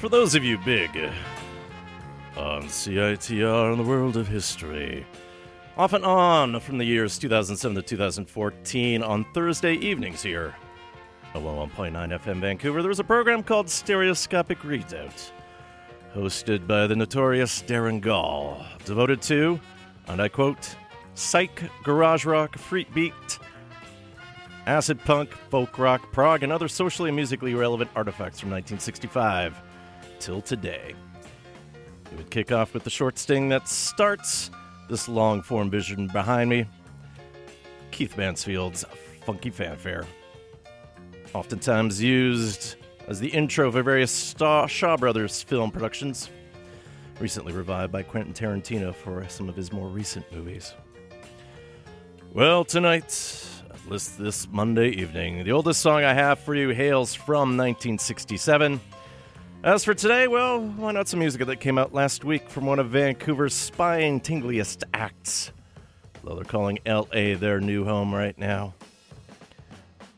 For those of you big on CITR and the world of history, off and on from the years 2007 to 2014 on Thursday evenings here at 101.9 FM Vancouver, there was a program called Stereoscopic Redoubt, hosted by the notorious Darren Gall, devoted to, and I quote, psych, garage rock, freak beat, acid punk, folk rock, prog, and other socially and musically relevant artifacts from 1965 till today. It would kick off with the short sting that starts this long form vision behind me Keith Mansfield's Funky Fanfare. Oftentimes used as the intro for various Shaw Brothers film productions, recently revived by Quentin Tarantino for some of his more recent movies. Well, tonight, least this Monday evening, the oldest song I have for you hails from 1967. As for today, well, why not some music that came out last week from one of Vancouver's spine tingliest acts? Though they're calling LA their new home right now.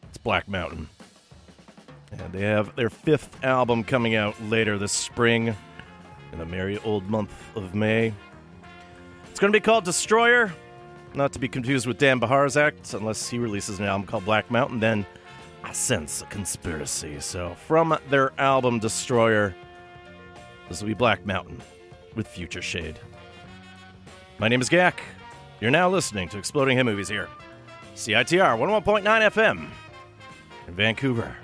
It's Black Mountain. And they have their fifth album coming out later this spring in the merry old month of May. It's going to be called Destroyer, not to be confused with Dan Bejar's act, unless he releases an album called Black Mountain, then I sense a conspiracy. So, from their album Destroyer, this will be Black Mountain with Future Shade. My name is Gak. You're now listening to Exploding Head Movies here. CITR 101.9 FM in Vancouver.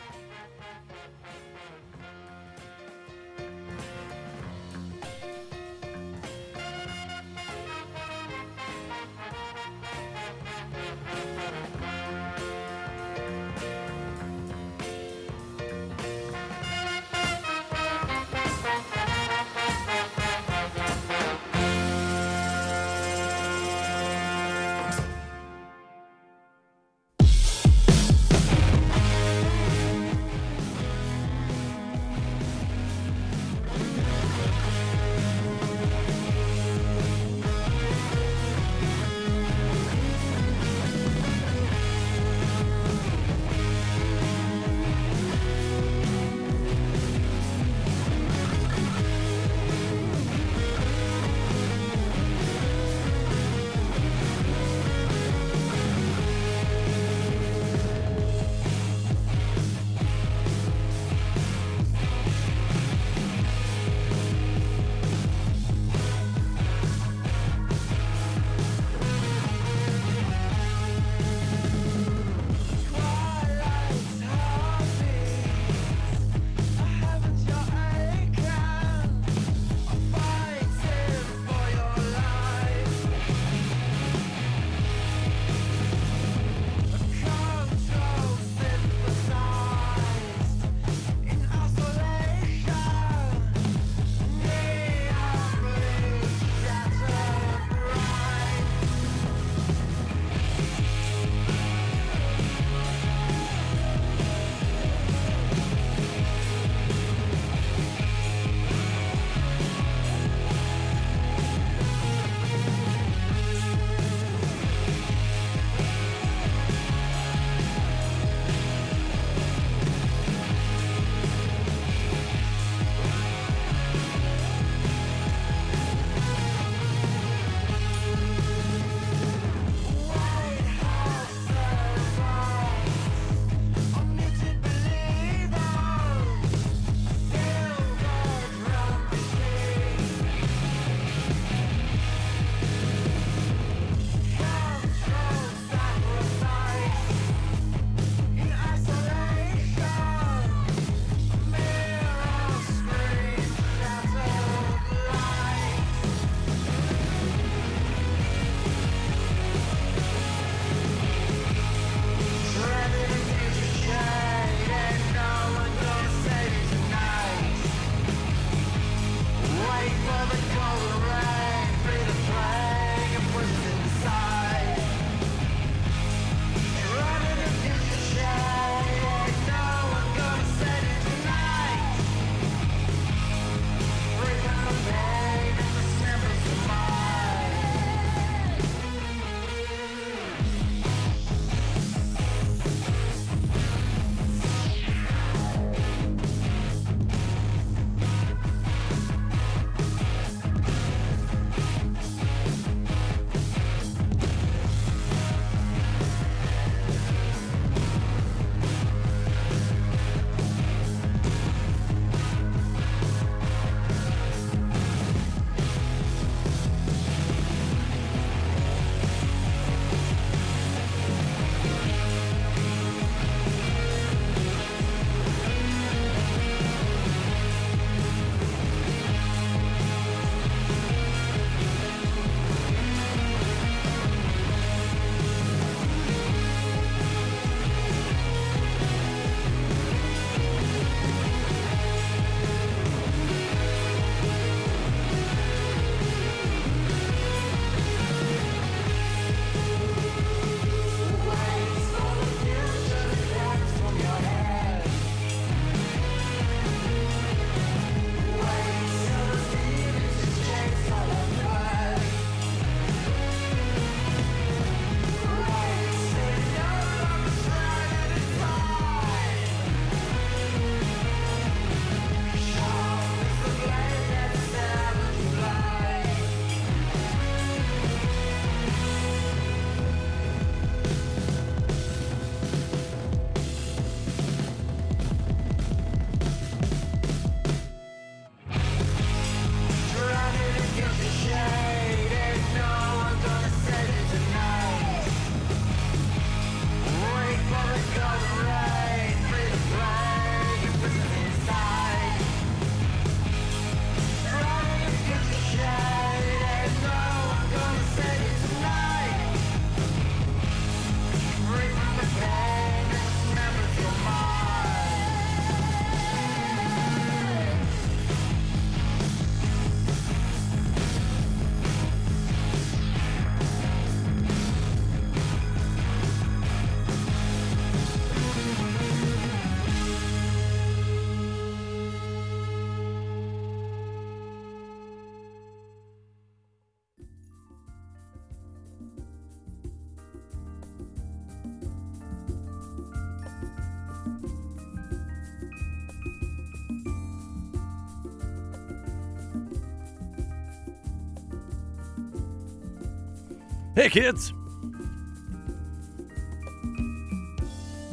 Hey, kids.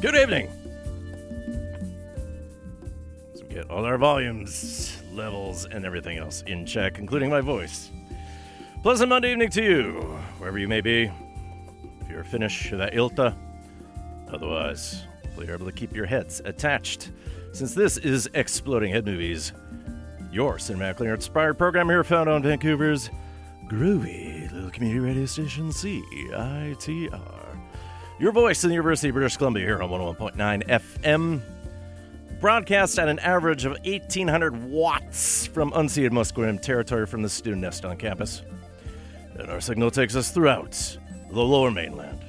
Good evening. So we get all our volumes, levels, and everything else in check, including my voice. Pleasant Monday evening to you, wherever you may be. If you're with that Ilta, otherwise, hopefully you're able to keep your heads attached. Since this is Exploding Head Movies, your cinematically inspired program here found on Vancouver's groovy community radio station CITR. Your voice in the University of British Columbia here on 101.9 FM. Broadcast at an average of 1800 watts from unceded Musqueam territory from the student nest on campus. And our signal takes us throughout the lower mainland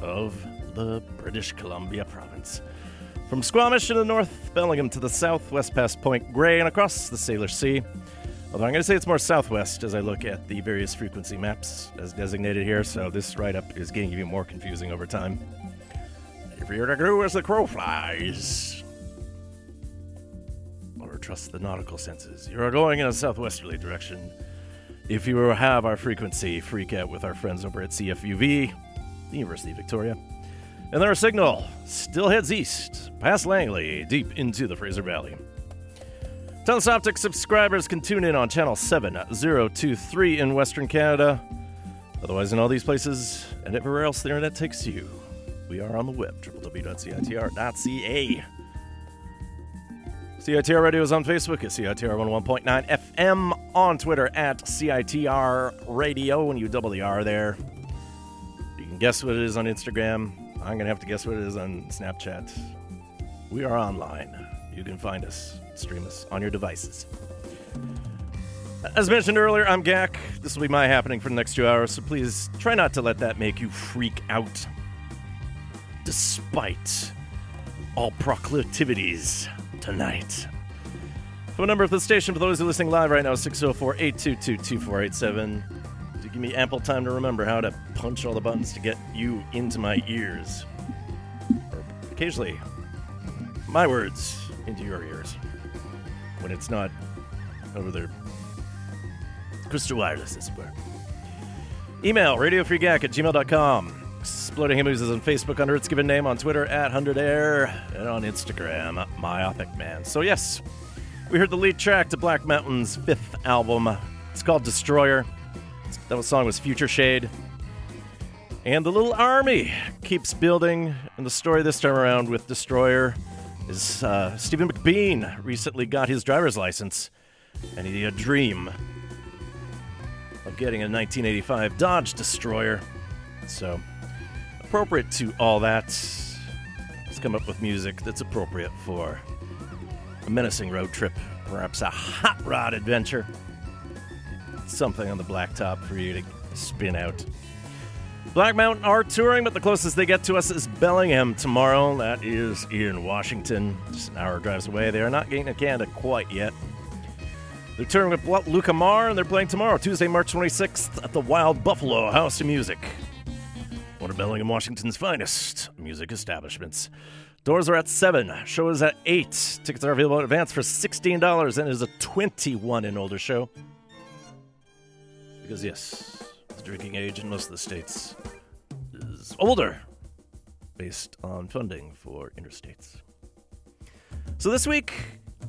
of the British Columbia province. From Squamish to the north, Bellingham to the south, west past Point Grey, and across the Salish Sea. Although I'm going to say it's more southwest as I look at the various frequency maps as designated here, so this write up is getting even more confusing over time. If you're to go as the crow flies, or trust the nautical senses, you are going in a southwesterly direction. If you have our frequency freak out with our friends over at CFUV, the University of Victoria, and their signal still heads east, past Langley, deep into the Fraser Valley. Telus Optik subscribers can tune in on channel 7023 in Western Canada. Otherwise, in all these places and everywhere else the internet takes you, we are on the web, www.citr.ca. CITR Radio is on Facebook at CITR 101.9 FM, on Twitter at CITR Radio, when you double the R there. You can guess what it is on Instagram. I'm going to have to guess what it is on Snapchat. We are online. You can find us, stream us on your devices. As mentioned earlier, I'm Gak. This will be my happening for the next two hours, so please try not to let that make you freak out. Despite all proclivities tonight. Phone number for the station for those who are listening live right now is 604 822 2487. To give me ample time to remember how to punch all the buttons to get you into my ears. Or occasionally, my words into your ears. When it's not over there. Crystal Wireless, as it. Email radiofreegak at gmail.com. Exploding Hymns is on Facebook under its given name, on Twitter at 100air, and on Instagram, Myopic Man. So, yes, we heard the lead track to Black Mountain's fifth album. It's called Destroyer. That song was Future Shade. And the little army keeps building, and the story this time around with Destroyer is uh, Stephen McBean recently got his driver's license, and he had a dream of getting a 1985 Dodge Destroyer. So, appropriate to all that, let's come up with music that's appropriate for a menacing road trip, perhaps a hot rod adventure. Something on the blacktop for you to spin out. Black Mountain are touring, but the closest they get to us is Bellingham tomorrow. That is in Washington, just an hour drives away. They are not getting to Canada quite yet. They're touring with Luca Mar, and they're playing tomorrow, Tuesday, March 26th, at the Wild Buffalo House of Music. One of Bellingham, Washington's finest music establishments. Doors are at 7, show is at 8. Tickets are available in advance for $16, and it is a 21 and older show. Because, yes, the drinking age in most of the states is older, based on funding for interstates. So this week,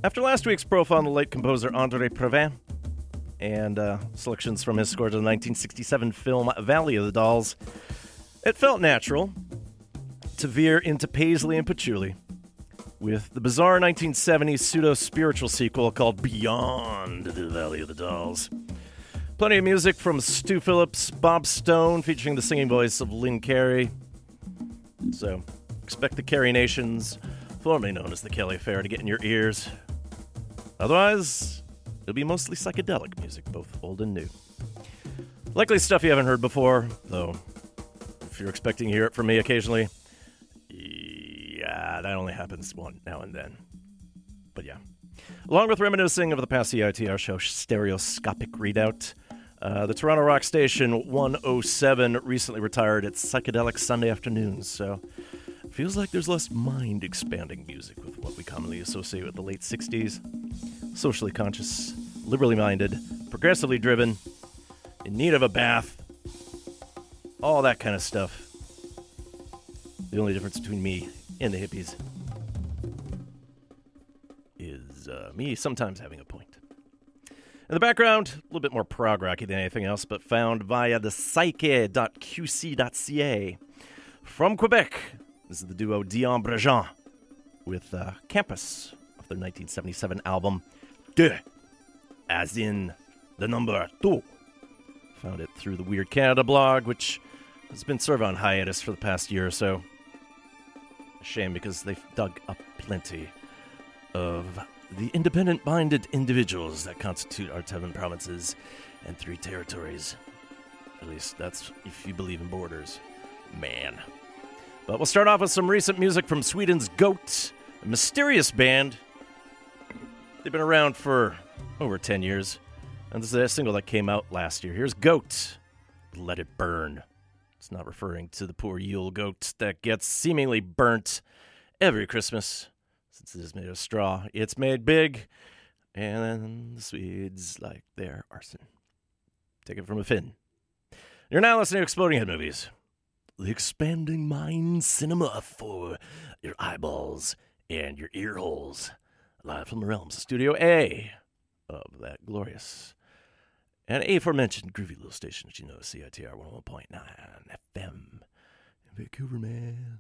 after last week's profile on the late composer Andre Previn and uh, selections from his score to the 1967 film Valley of the Dolls, it felt natural to veer into Paisley and Patchouli with the bizarre 1970s pseudo spiritual sequel called Beyond the Valley of the Dolls. Plenty of music from Stu Phillips, Bob Stone, featuring the singing voice of Lynn Carey. So, expect the Carrie Nations, formerly known as the Kelly Affair, to get in your ears. Otherwise, it'll be mostly psychedelic music, both old and new. Likely stuff you haven't heard before, though if you're expecting to hear it from me occasionally, yeah, that only happens one now and then. But yeah. Along with reminiscing of the past CITR show, Stereoscopic Redoubt, uh, the Toronto rock station 107 recently retired its psychedelic Sunday afternoons, so feels like there's less mind expanding music with what we commonly associate with the late 60s. Socially conscious, liberally minded, progressively driven, in need of a bath, all that kind of stuff. The only difference between me and the hippies is uh, me sometimes having a point. In the background, a little bit more prog rocky than anything else, but found via the psyche.qc.ca. From Quebec, this is the duo Dionne-Brégent with uh, Campus of their 1977 album Deux, as in the number two. Found it through the Weird Canada blog, which has been sort of on hiatus for the past year or so. A shame because they've dug up plenty of the independent minded individuals that constitute our 7 provinces and three territories. At least that's if you believe in borders. Man. But we'll start off with some recent music from Sweden's Goat, a mysterious band. They've been around for over 10 years, and this is a single that came out last year. Here's Goat, Let It Burn. It's not referring to the poor Yule goat that gets seemingly burnt every Christmas since it is made of straw. It's made big, and the Swedes like their arson. Take it from a Finn. You're now listening to Exploding Head Movies, the expanding mind cinema for your eyeballs and your ear holes. Live from the realms of Studio A of that glorious and aforementioned groovy little station that you know, CITR 101.9 FM in Vancouver, man.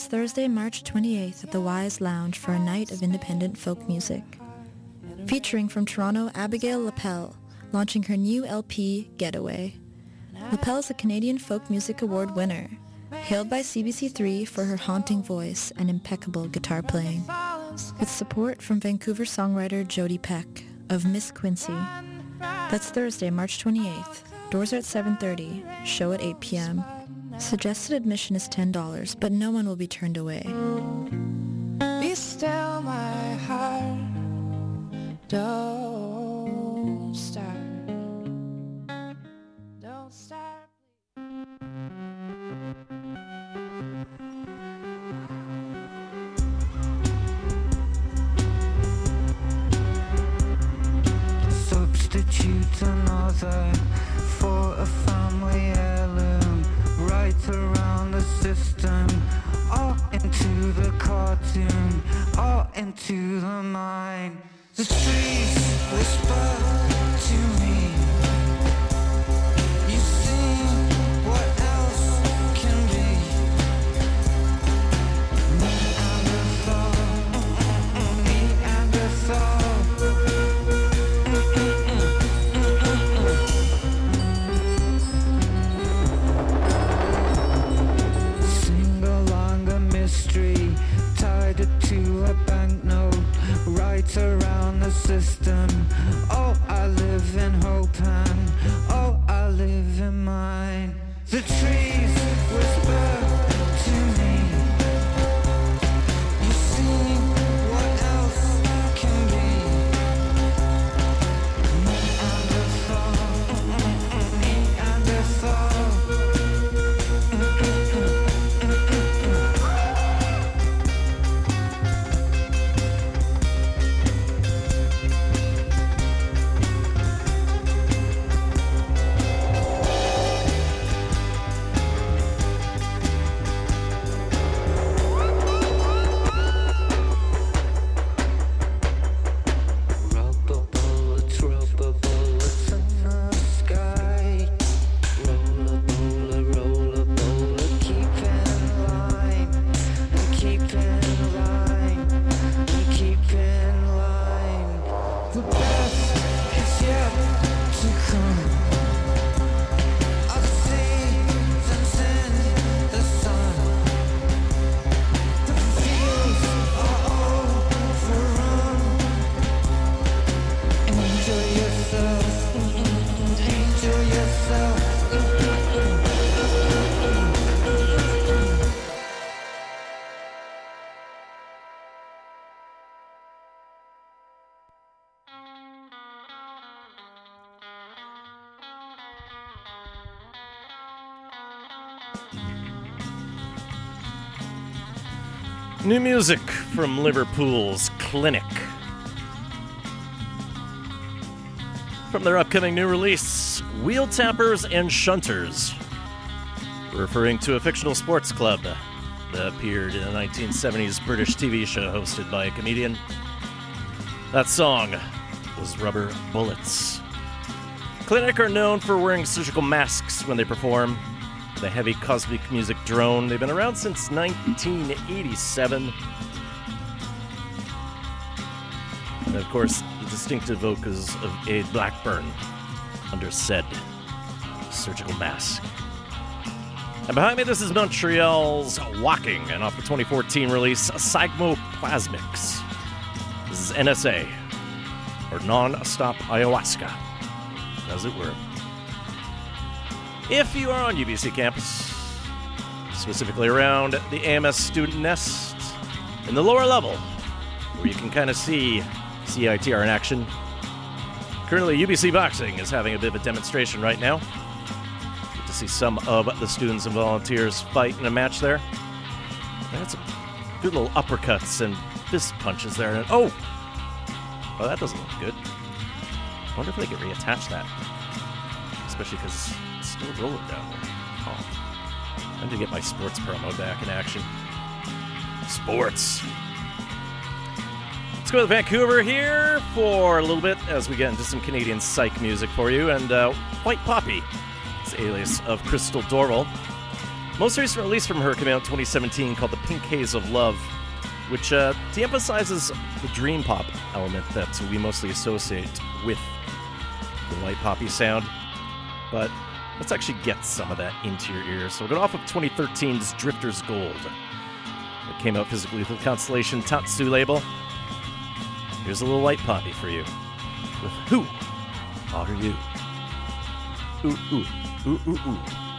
Us Thursday, March 28th at the Wise Lounge for a night of independent folk music. Featuring from Toronto, Abigail Lapell, launching her new LP, Getaway. Lapell is a Canadian Folk Music Award winner, hailed by CBC3 for her haunting voice and impeccable guitar playing. With support from Vancouver songwriter Jody Peck of Miss Quincy. That's Thursday, March 28th. Doors are at 7.30, show at 8 p.m. Suggested admission is $10, but no one will be turned away. Be still, my heart. Don't start. Don't start. Substitute another for a family into the cartoon, all into the mind. The trees whisper to it to a banknote, right around the system. Oh, I live in hope and oh, I live in mine. The trees New music from Liverpool's Clinic. From their upcoming new release, Wheeltappers and Shunters, referring to a fictional sports club that appeared in a 1970s British TV show hosted by a comedian. That song was Rubber Bullets. Clinic are known for wearing surgical masks when they perform. The heavy cosmic music drone. They've been around since 1987. And of course, the distinctive vocals of Ade Blackburn under said surgical mask. And behind me, this is Montreal's Walking, and off the 2014 release, Psychoplasmics. This is NSA, or Non Stop Ayahuasca, as it were. If you are on UBC campus, specifically around the AMS student nest in the lower level, where you can kind of see CITR in action. Currently, UBC Boxing is having a bit of a demonstration right now. Get to see some of the students and volunteers fight in a match there. Had some good little uppercuts and fist punches there. And oh, oh, that doesn't look good. I wonder if they can reattach that, especially because still rolling down there. Oh, time to get my sports promo back in action. Sports. Let's go to Vancouver here for a little bit as we get into some Canadian psych music for you. And uh, White Poppy, the alias of Crystal Dorval, Most recent release from her came out in 2017 called The Pink Haze of Love, which uh, de-emphasizes the dream pop element that we mostly associate with the white poppy sound. But let's actually get some of that into your ears. So we're going off of 2013's Drifter's Gold. It came out physically with the Constellation Tatsu label. Here's a little white poppy for you. With Who Are You? Ooh, ooh, ooh, ooh, ooh.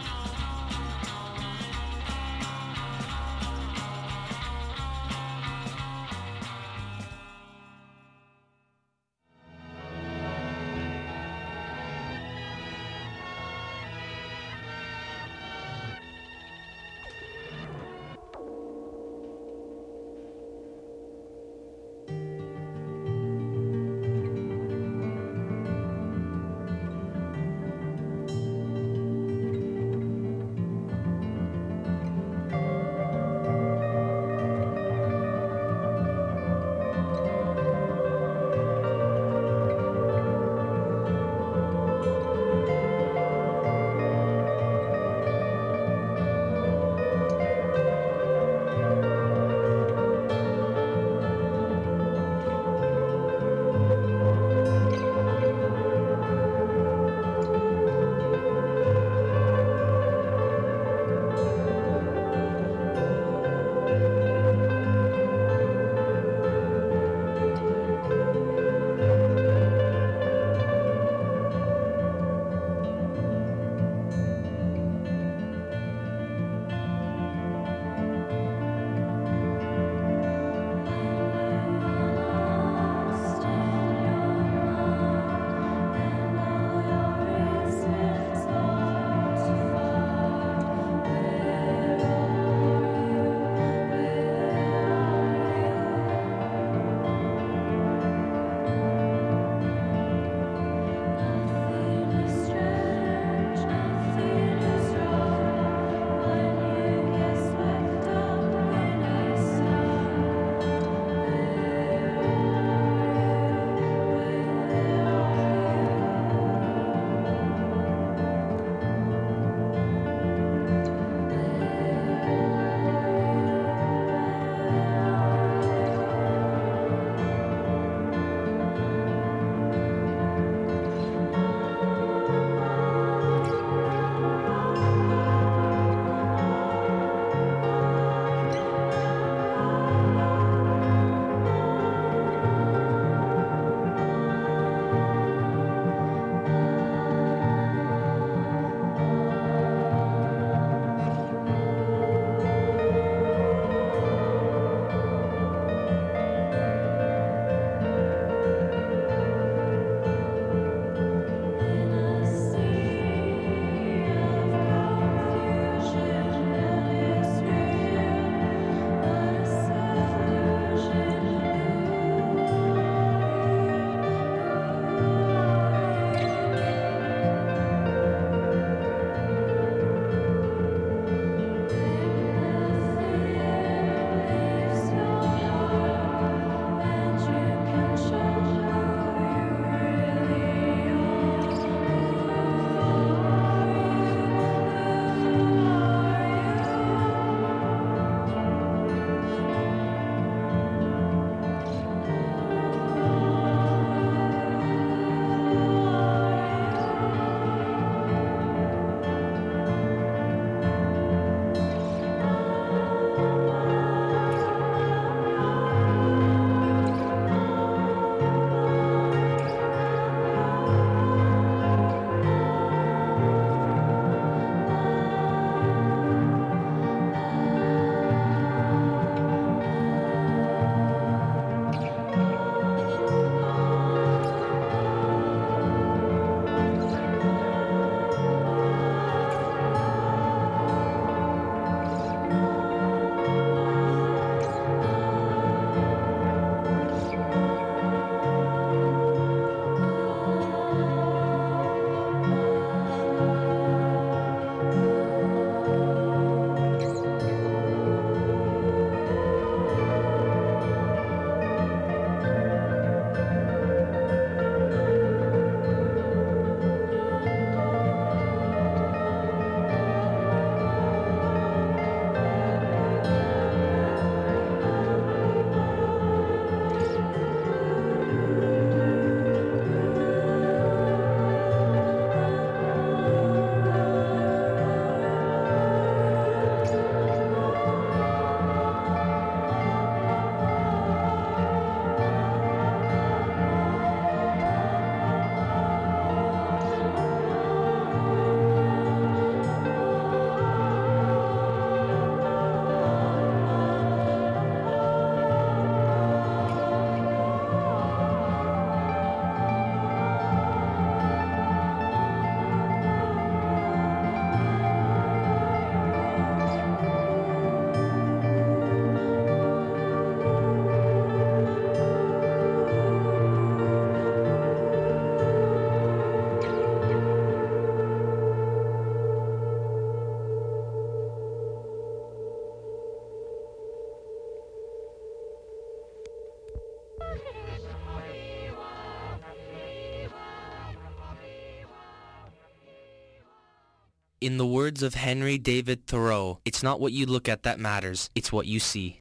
In the words of Henry David Thoreau, it's not what you look at that matters, it's what you see.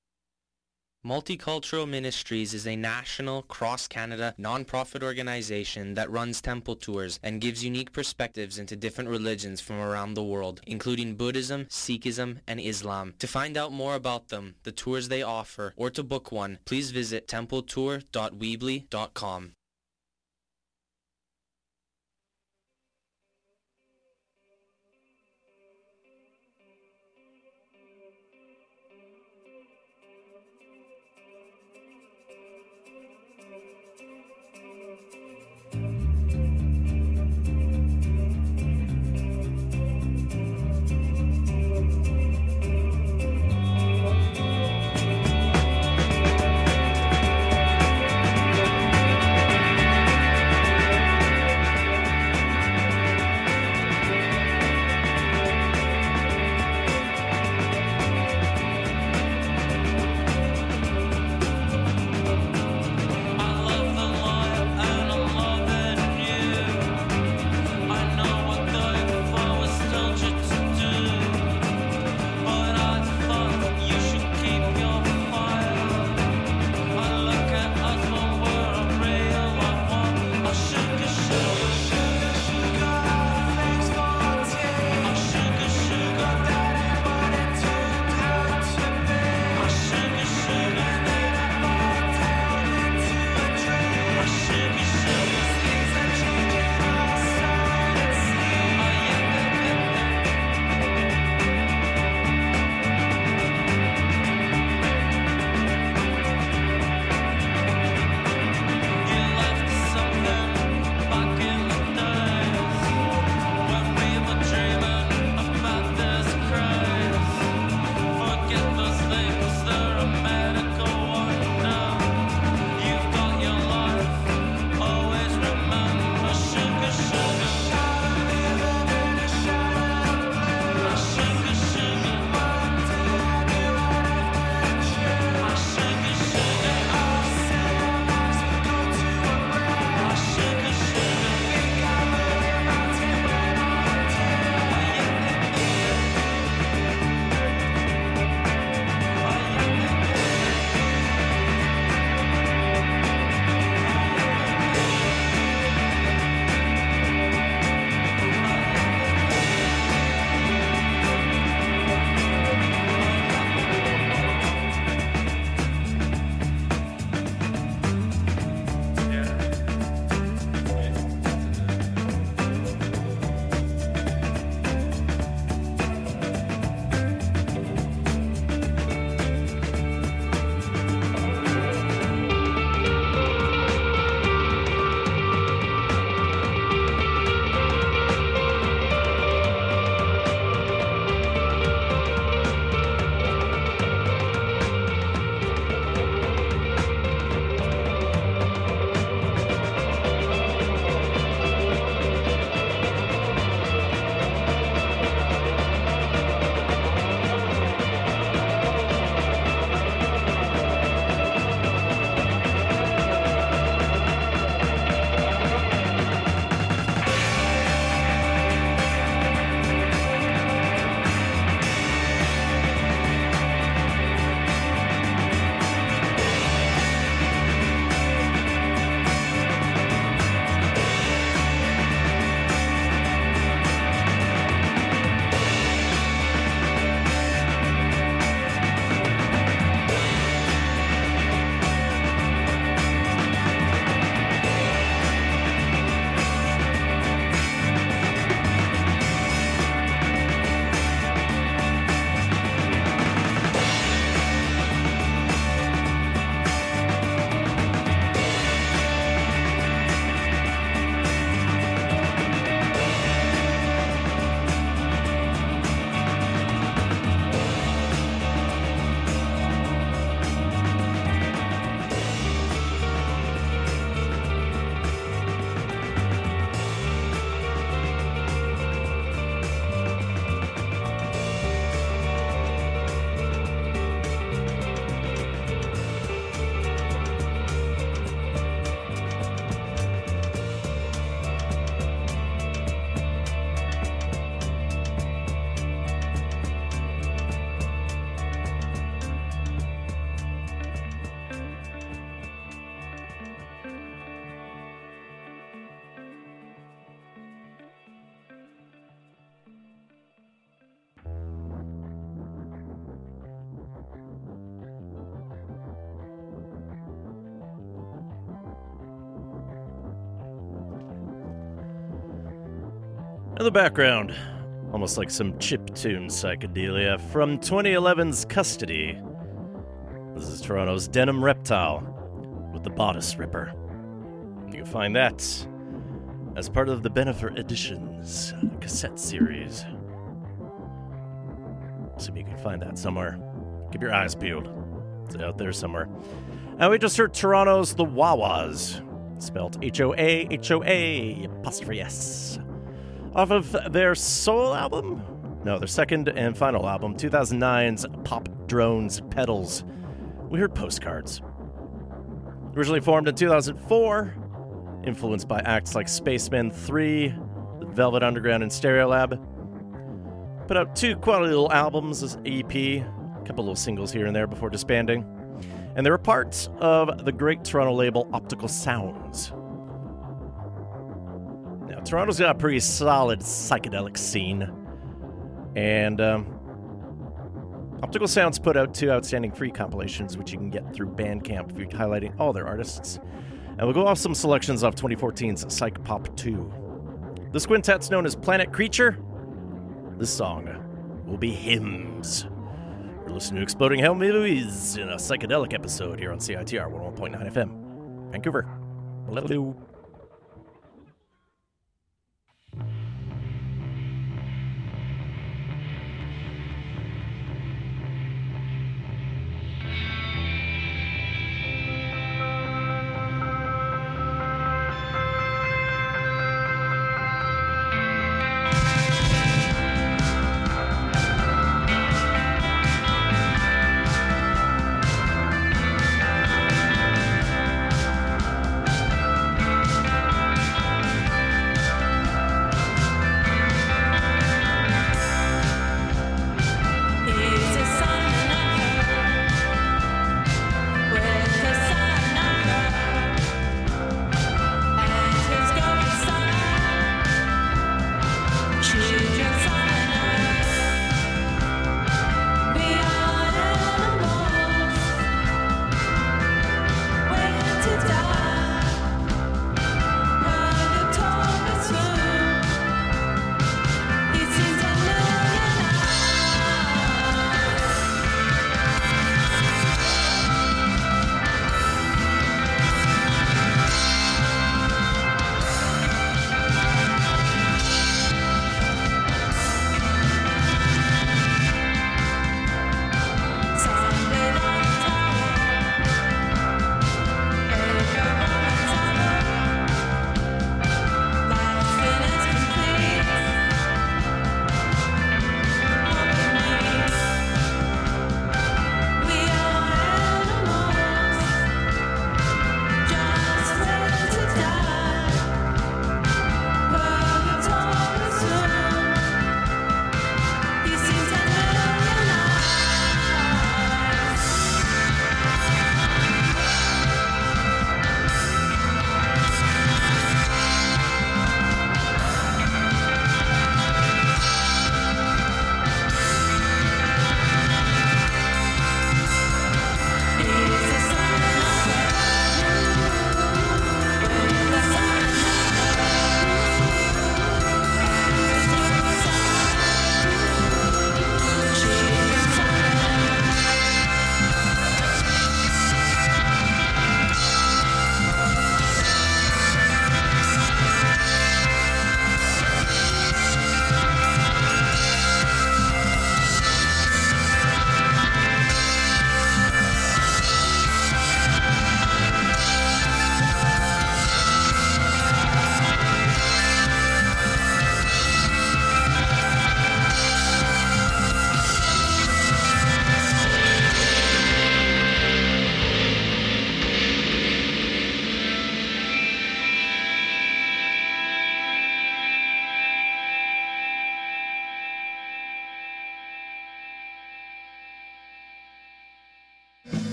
Multicultural Ministries is a national, cross-Canada, non-profit organization that runs temple tours and gives unique perspectives into different religions from around the world, including Buddhism, Sikhism, and Islam. To find out more about them, the tours they offer, or to book one, please visit templetour.weebly.com. In the background, almost like some chip tune psychedelia from 2011's Custody. This is Toronto's Denim Reptile with the Bodice Ripper. You can find that as part of the Bennifer Editions cassette series. See if you can find that somewhere. Keep your eyes peeled. It's out there somewhere. And we just heard Toronto's The Wawas, spelled H O A H O A apostrophe S, off of their solo album. No, their second and final album, 2009's Pop Drones Pedals. We heard postcards. Originally formed in 2004, influenced by acts like Spacemen 3, Velvet Underground, and Stereolab. Put out two quality little albums as EP, a couple little singles here and there before disbanding. And they were parts of the great Toronto label Optical Sounds. Toronto's got a pretty solid psychedelic scene. And um, Optical Sounds put out two outstanding free compilations, which you can get through Bandcamp, if you're highlighting all their artists. And we'll go off some selections off 2014's Psych Pop 2. This quintet's known as Planet Creature. This song will be Hymns. You're listening to Exploding Head Movies in a psychedelic episode here on CITR 101.9 FM. Vancouver. Hello.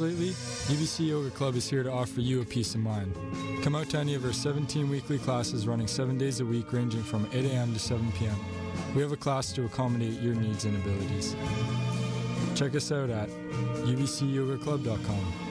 Lately? UBC Yoga Club is here to offer you a peace of mind. Come out to any of our 17 weekly classes running 7 days a week ranging from 8 a.m. to 7 p.m. We have a class to accommodate your needs and abilities. Check us out at ubcyogaclub.com.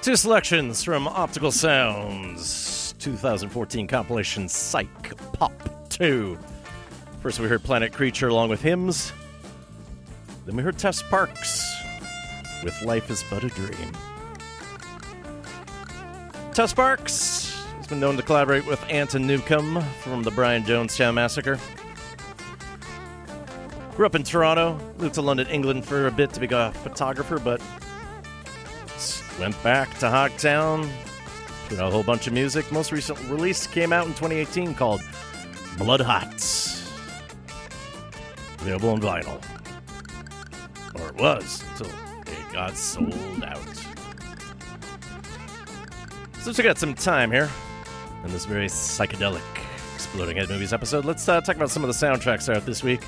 Two selections from Optical Sounds 2014 compilation Psych Pop 2. First, we heard Planet Creature along with hymns. Then we heard Tess Parks with Life is But a Dream. Tess Parks been known to collaborate with Anton Newcombe from the Brian Jonestown Massacre. Grew up in Toronto, moved to London, England for a bit to be a photographer, but went back to Hogtown, out a whole bunch of music. Most recent release came out in 2018 called Blood Hot. Available on vinyl. Or it was until it got sold out. Since we got some time here in this very psychedelic Exploding Head Movies episode, let's uh, talk about some of the soundtracks out this week.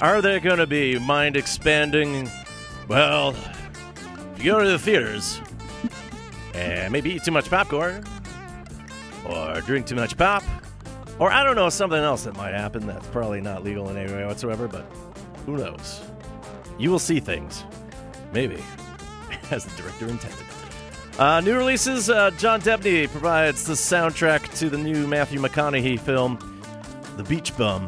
Are they going to be mind expanding? Well, if you go to the theaters and maybe eat too much popcorn, or drink too much pop, or I don't know, something else that might happen that's probably not legal in any way whatsoever, but who knows? You will see things. Maybe. As the director intended. Uh, new releases uh, John Debney provides the soundtrack to the new Matthew McConaughey film, The Beach Bum.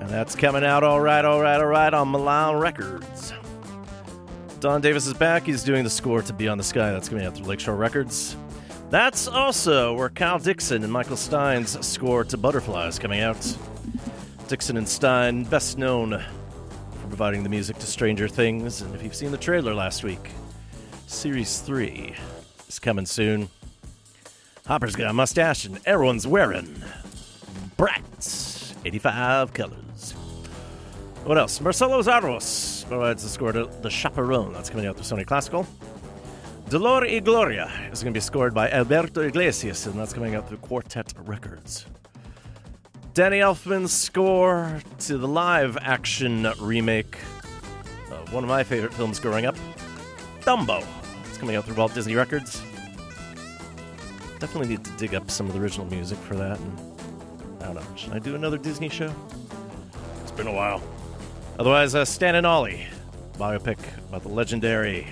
And that's coming out all right, all right, all right on Milan Records. Don Davis is back. He's doing the score to Beyond the Sky. That's coming out through Lakeshore Records. That's also where Kyle Dixon and Michael Stein's score to Butterflies coming out. Dixon and Stein, best known for providing the music to Stranger Things. And if you've seen the trailer last week, Series 3 is coming soon. Hopper's got a mustache and everyone's wearing bright 85 colors. What else? Marcelo Zarvos provides the score to The Chaperone. That's coming out through Sony Classical. Dolor y Gloria is going to be scored by Alberto Iglesias, and that's coming out through Quartet Records. Danny Elfman's score to the live action remake of one of my favorite films growing up, Dumbo. Coming out through Walt Disney Records. Definitely need to dig up some of the original music for that. And I don't know. Should I do another Disney show? It's been a while. Otherwise, uh, Stan and Ollie, biopic about the legendary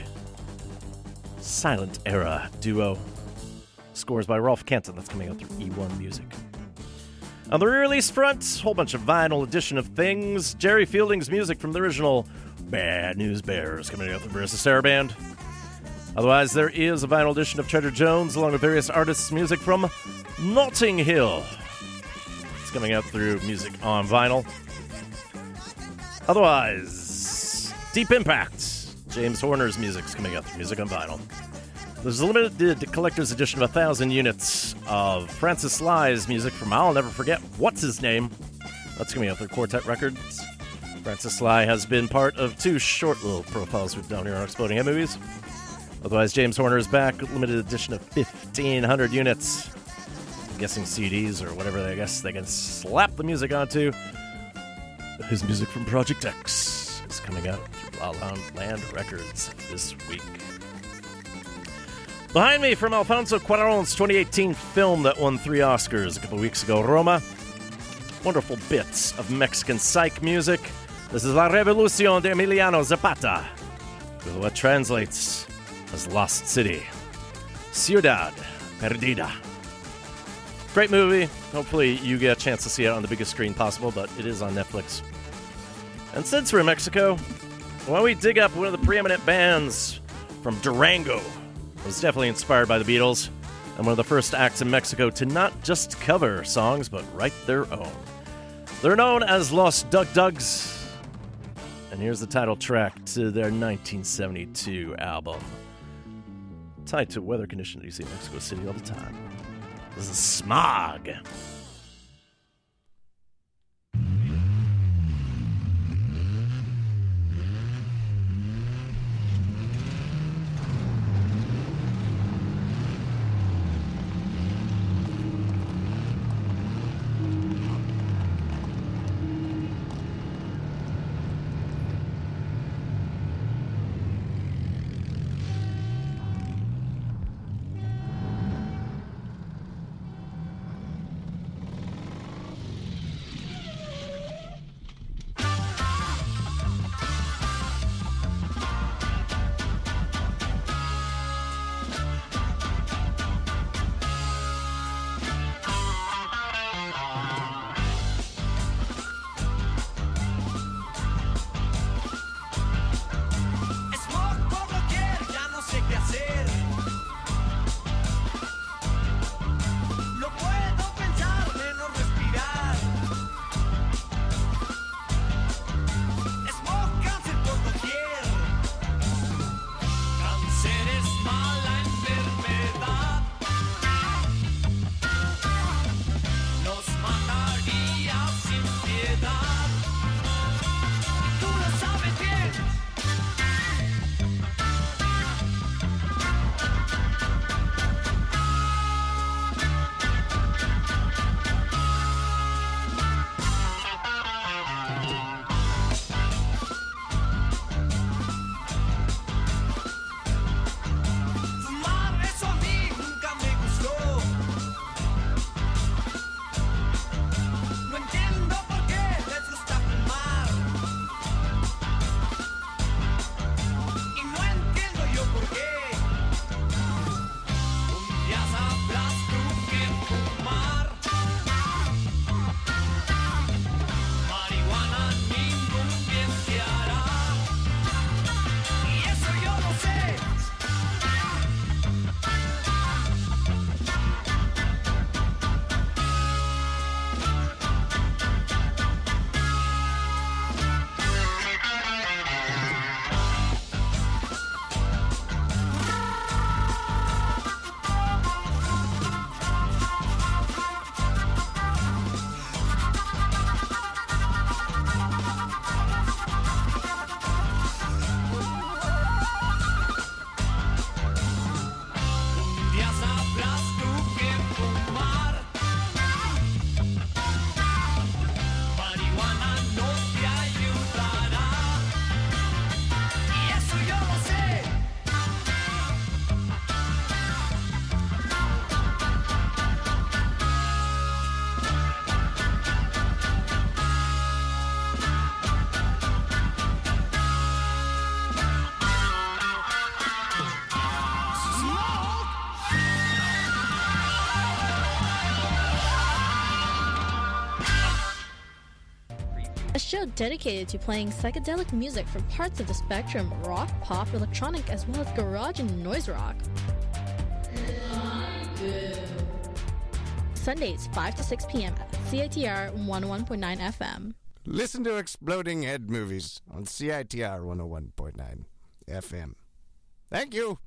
silent era duo. Scores by Rolf Canton. That's coming out through E1 Music. On the re-release front, a whole bunch of vinyl edition of things. Jerry Fielding's music from the original Bad News Bears coming out through Varèse Sarabande. Otherwise, there is a vinyl edition of Trevor Jones along with various artists' music from Notting Hill. It's coming out through Music on Vinyl. Otherwise, Deep Impact. James Horner's music's coming out through Music on Vinyl. There's a limited collector's edition of a thousand units of Francis Lai's music from I'll Never Forget What's His Name. That's coming out through Quartet Records. Francis Lai has been part of two short little profiles we've done here on Exploding Head Movies. Otherwise, James Horner is back, limited edition of 1,500 units. I'm guessing CDs or whatever they guess they can slap the music onto. His music from Project X is coming out through La La Land Records this week. Behind me from Alfonso Cuarón's 2018 film that won three Oscars a couple weeks ago, Roma. Wonderful bits of Mexican psych music. This is La Revolucion de Emiliano Zapata, what translates as Lost City. Ciudad Perdida. Great movie. Hopefully, you get a chance to see it on the biggest screen possible, but it is on Netflix. And since we're in Mexico, why don't we dig up one of the preeminent bands from Durango? It was definitely inspired by the Beatles, and one of the first acts in Mexico to not just cover songs, but write their own. They're known as Los Dug Dug's, and here's the title track to their 1972 album, tied to weather conditions you see in Mexico City all the time. This is Smog. dedicated to playing psychedelic music from parts of the spectrum rock, pop, electronic, as well as garage and noise rock. Sundays, 5 to 6 p.m. at CITR 101.9 FM. Listen to Exploding Head Movies on CITR 101.9 FM. Thank you.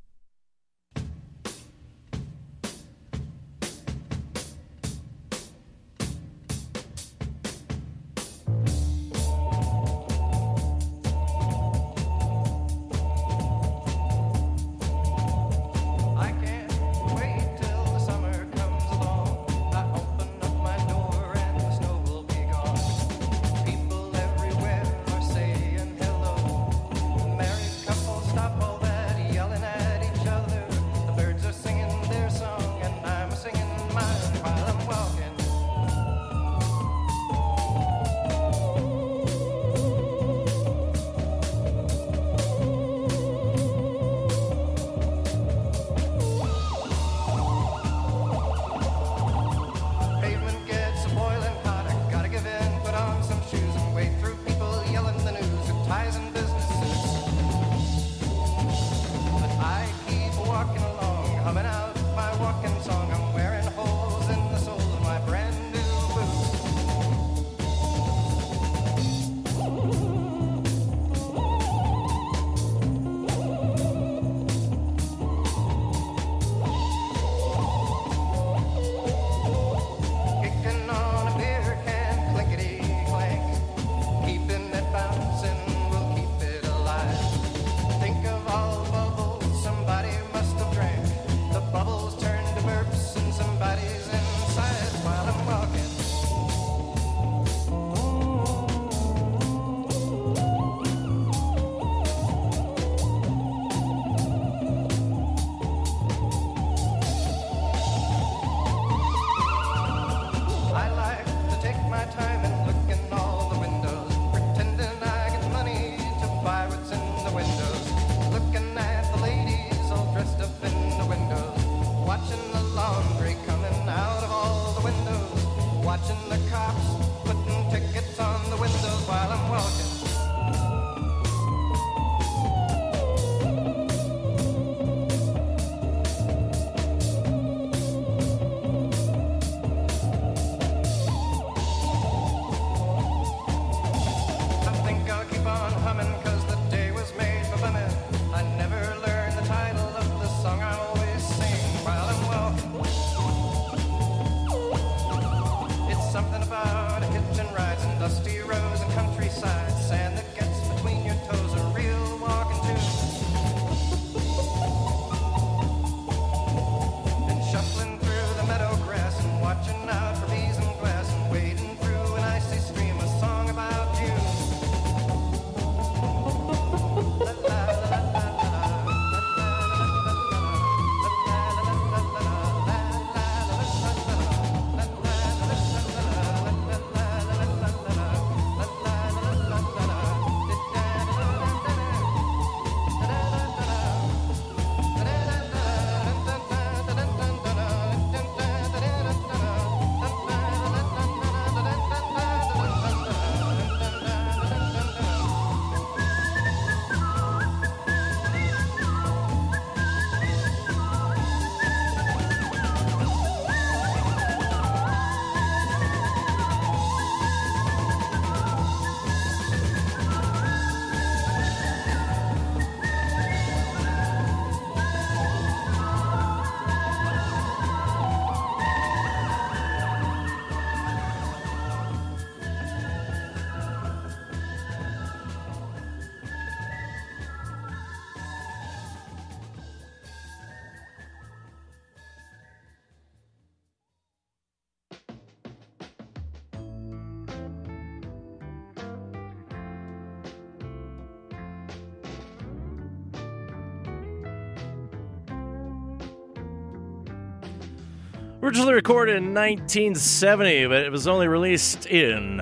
originally recorded in 1970, but it was only released in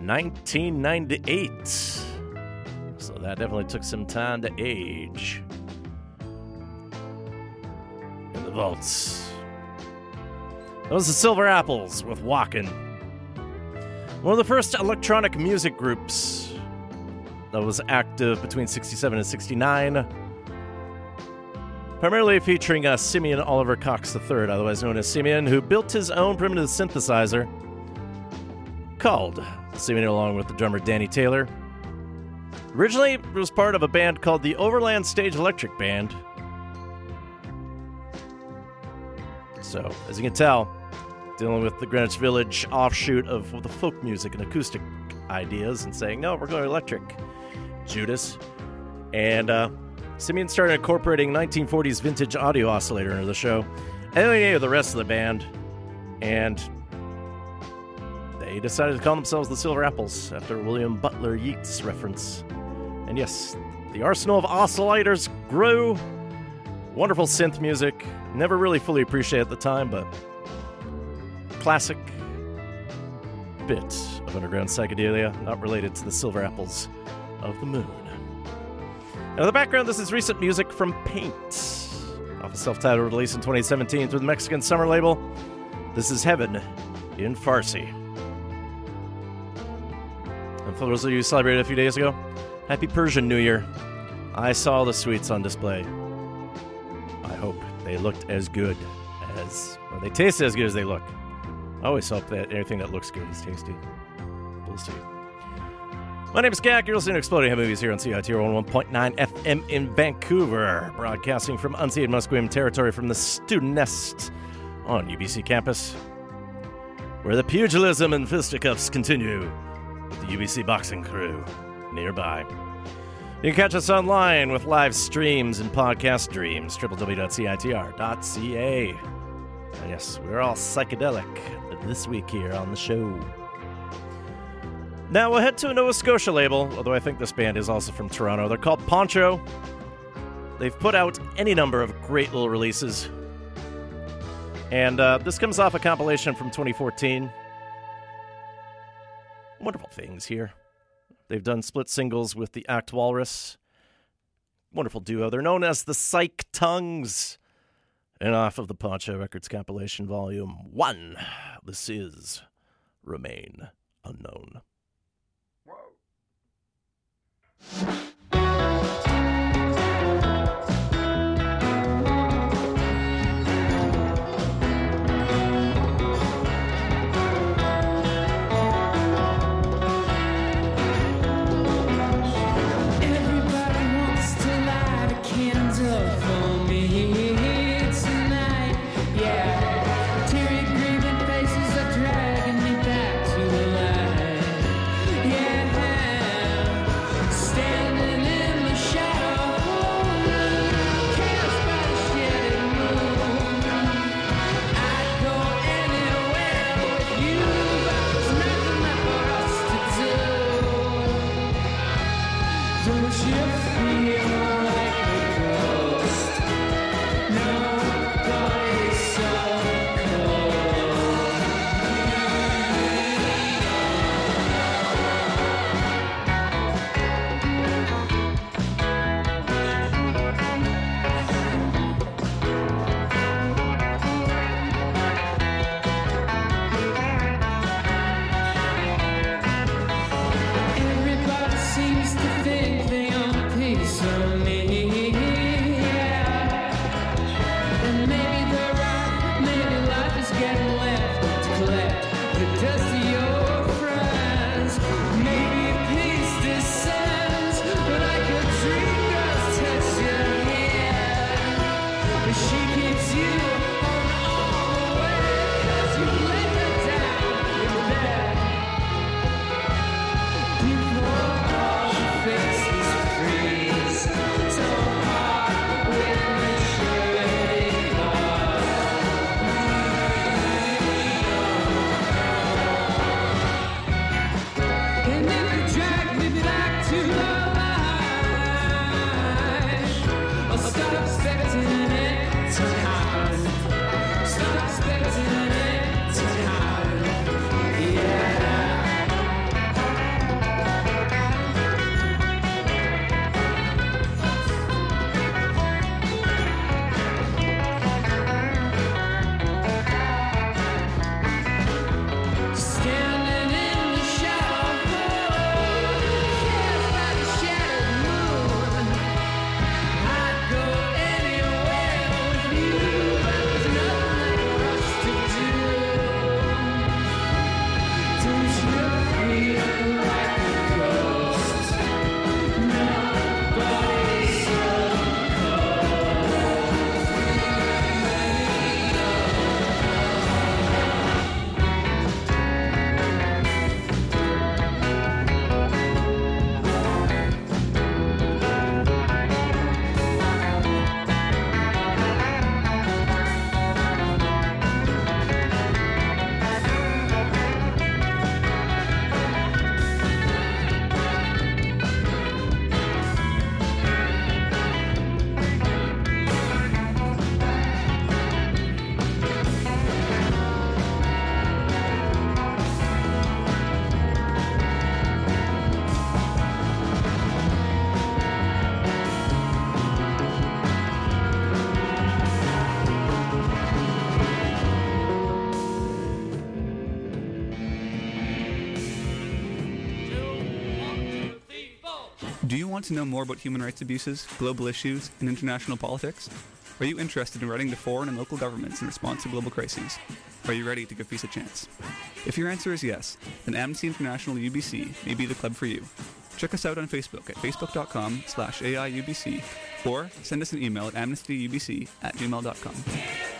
1998. So that definitely took some time to age. In the vaults. Those are Silver Apples with Walkin'. One of the first electronic music groups that was active between 67 and 69. Primarily featuring uh, Simeon Oliver Cox III, otherwise known as Simeon, who built his own primitive synthesizer called Simeon along with the drummer Danny Taylor. Originally, it was part of a band called the Overland Stage Electric Band. So, as you can tell, dealing with the Greenwich Village offshoot of the folk music and acoustic ideas and saying, no, we're going electric. Judas. And uh, Simeon started incorporating 1940s vintage audio oscillator into the show. And the rest of the band. And they decided to call themselves the Silver Apples after William Butler Yeats reference. And yes, the arsenal of oscillators grew. Wonderful synth music. Never really fully appreciated at the time, but classic bit of underground psychedelia, not related to the Silver Apples of the Moon. Now, in the background, this is recent music from Paint, off a self titled release in 2017 through the Mexican summer label. This is Heaven in Farsi. And for those of you who celebrated a few days ago, Happy Persian New Year. I saw the sweets on display. I hope they looked as good as, they tasted as good as they look. I always hope that anything that looks good is tasty. We'll see. My name is Gak. You're listening to Exploding Head Movies here on CITR 101.9 FM in Vancouver, broadcasting from unceded Musqueam territory from the student nest on UBC campus, where the pugilism and fisticuffs continue with the UBC boxing crew nearby. You can catch us online with live streams and podcast streams, www.citr.ca. And yes, we're all psychedelic this week here on the show. Now we'll head to a Nova Scotia label, although I think this band is also from Toronto. They're called Poncho. They've put out any number of great little releases. And uh, this comes off a compilation from 2014. Wonderful things here. They've done split singles with the Act Walrus. Wonderful duo. They're known as the Psyche Tongues. And off of the Poncho Records compilation, volume one, this is Remain Unknown. Everybody Do you want to know more about human rights abuses, global issues, and international politics? Are you interested in writing to foreign and local governments in response to global crises? Are you ready to give peace a chance? If your answer is yes, then Amnesty International UBC may be the club for you. Check us out on Facebook at facebook.com slash AIUBC or send us an email at amnestyubc at gmail.com.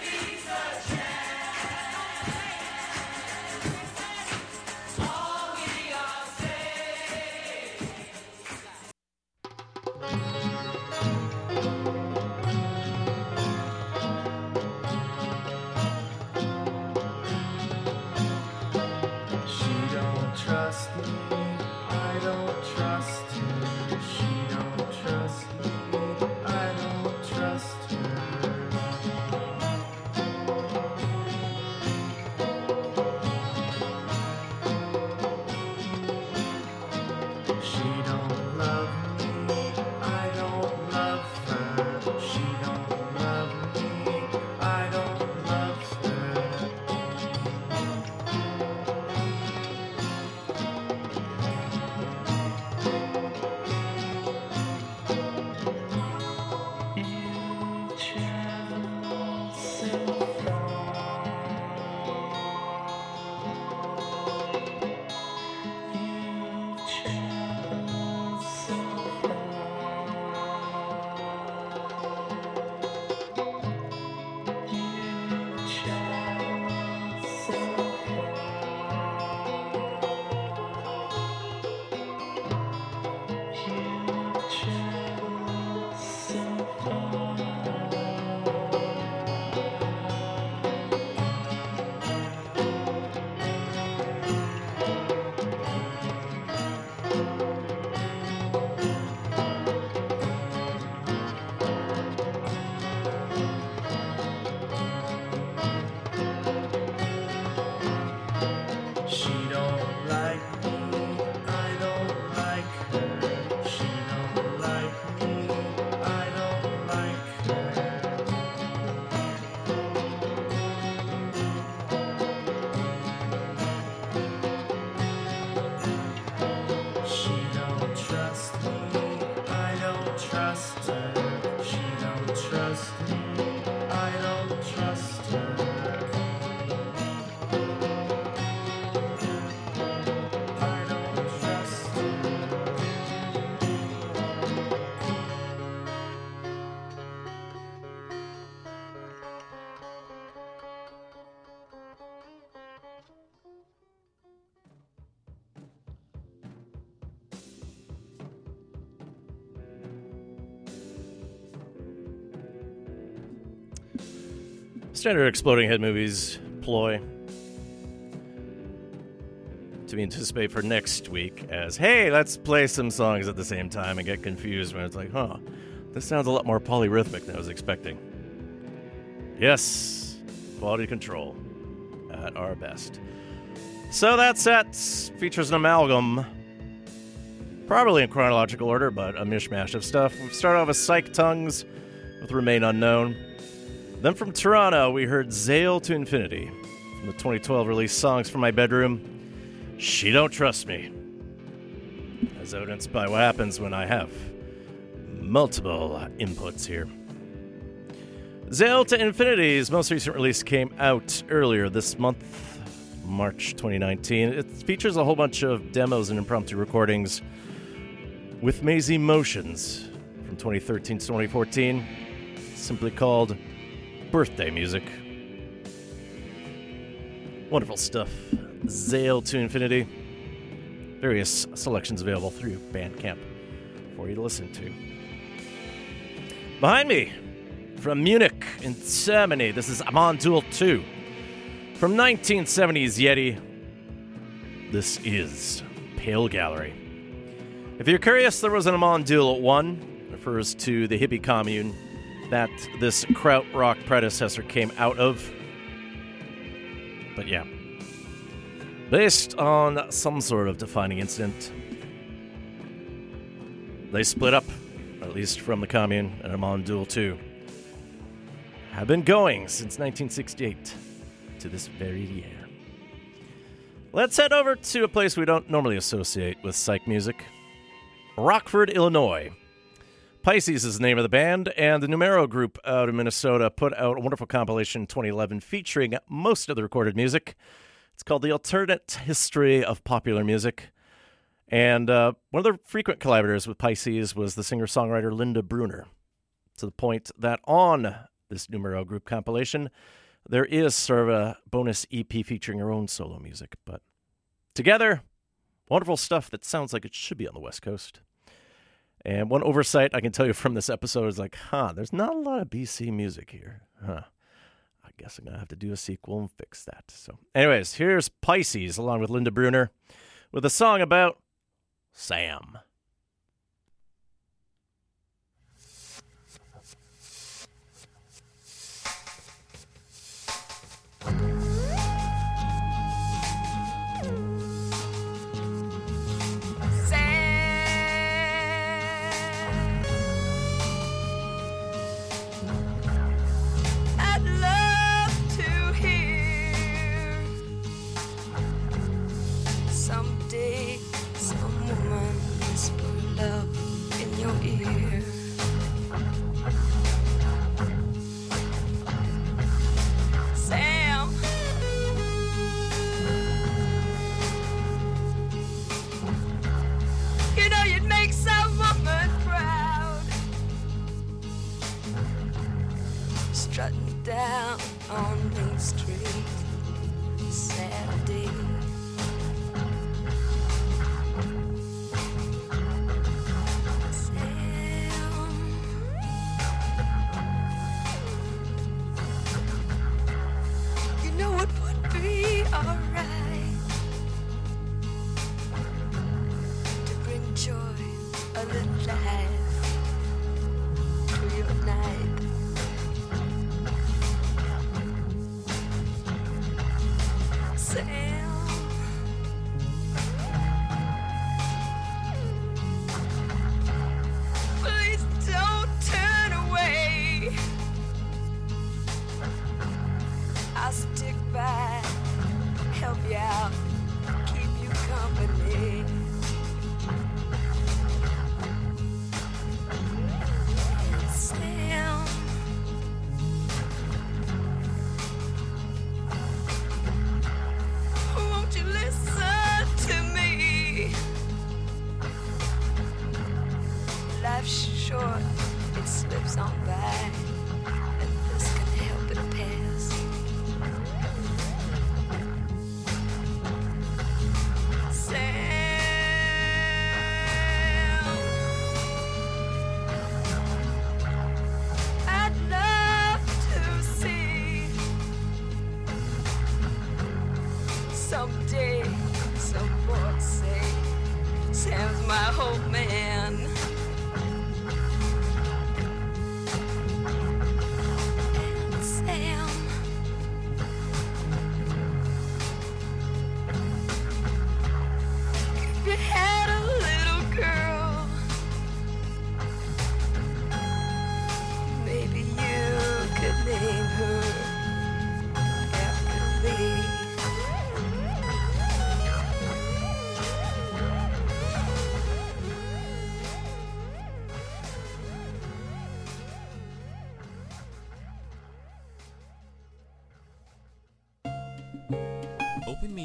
Standard exploding head movies ploy to be anticipated for next week as hey, let's play some songs at the same time and get confused when it's like, huh, this sounds a lot more polyrhythmic than I was expecting. Yes, quality control at our best. So that set features an amalgam, probably in chronological order, but a mishmash of stuff. We start off with Psyche Tongues with Remain Unknown. Then from Toronto, we heard Zale to Infinity from the 2012 release Songs from My Bedroom. She Don't Trust Me, as evidenced by what happens when I have multiple inputs here. Zale to Infinity's most recent release came out earlier this month, March 2019. It features a whole bunch of demos and impromptu recordings with Maisie Motions from 2013 to 2014, simply called Birthday Music. Wonderful stuff. Zale to Infinity. Various selections available through Bandcamp for you to listen to. Behind me, from Munich in Germany, this is Amon Düül 2. From 1970s Yeti, this is Pale Gallery. If you're curious, there was an Amon Düül 1, refers to the hippie commune that this krautrock predecessor came out of. But yeah, based on some sort of defining incident, they split up, at least from the commune, and Amon Düül 2 have been going since 1968 to this very year. Let's head over to a place we don't normally associate with psych music Rockford, Illinois. Pisces is the name of the band, and the Numero Group out of Minnesota put out a wonderful compilation in 2011 featuring most of the recorded music. It's called The Alternate History of Popular Music. And uh, one of the frequent collaborators with Pisces was the singer songwriter Linda Bruner, to the point that on this Numero Group compilation, there is sort of a bonus EP featuring her own solo music. But together, wonderful stuff that sounds like it should be on the West Coast. And one oversight I can tell you from this episode is like, huh, there's not a lot of BC music here. Huh. I guess I'm going to have to do a sequel and fix that. So, anyways, here's Pisces along with Linda Bruner with a song about Sam.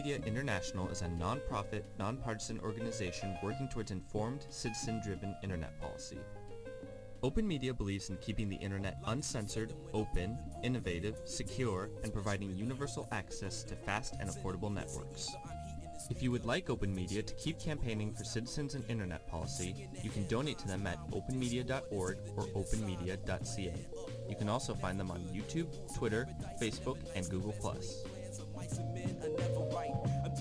Media International is a non-profit, nonpartisan organization working towards informed, citizen-driven internet policy. Open Media believes in keeping the internet uncensored, open, innovative, secure, and providing universal access to fast and affordable networks. If you would like Open Media to keep campaigning for citizens and internet policy, you can donate to them at openmedia.org or openmedia.ca. You can also find them on YouTube, Twitter, Facebook, and Google+. I've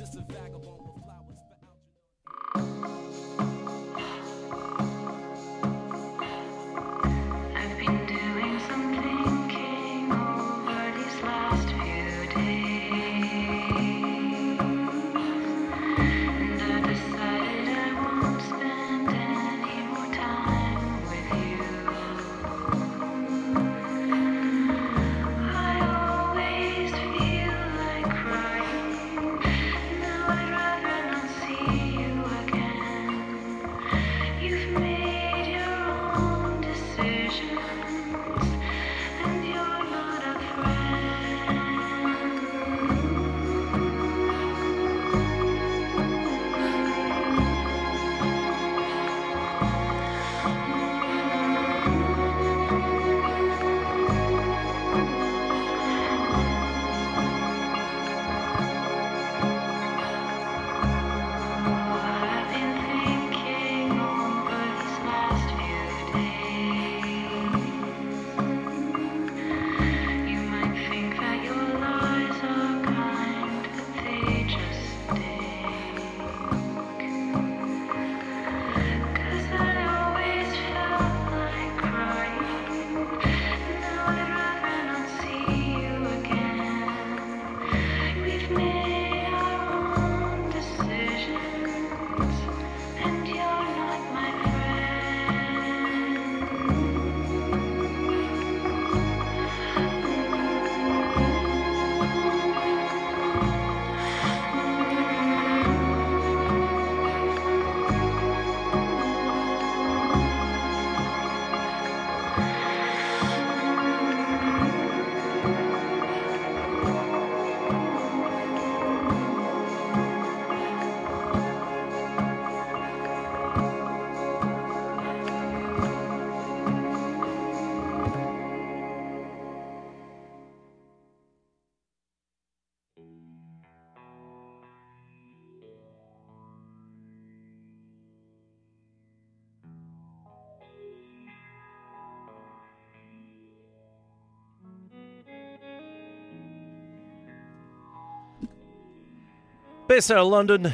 Based out of London,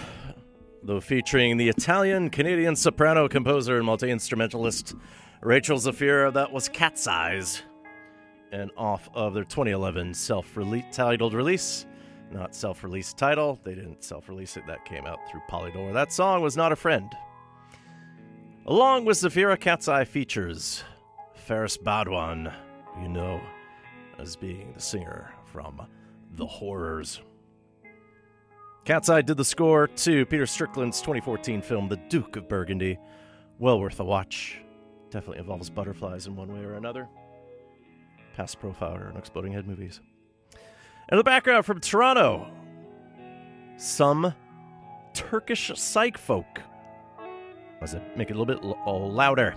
though featuring the Italian Canadian soprano composer and multi instrumentalist Rachel Zeffira, that was Cat's Eyes. And off of their 2011 self titled release, not self release title, they didn't self release it, that came out through Polydor. That song was Not a Friend. Along with Zafira, Cat's Eye features Faris Badwan, you know as being the singer from The Horrors. Cat's Eye did the score to Peter Strickland's 2014 film The Duke of Burgundy. Well worth a watch. Definitely involves butterflies in one way or another. Past profiler in Exploding Head movies. In the background from Toronto, some Turkish psych folk. Let's make it a little bit l- louder.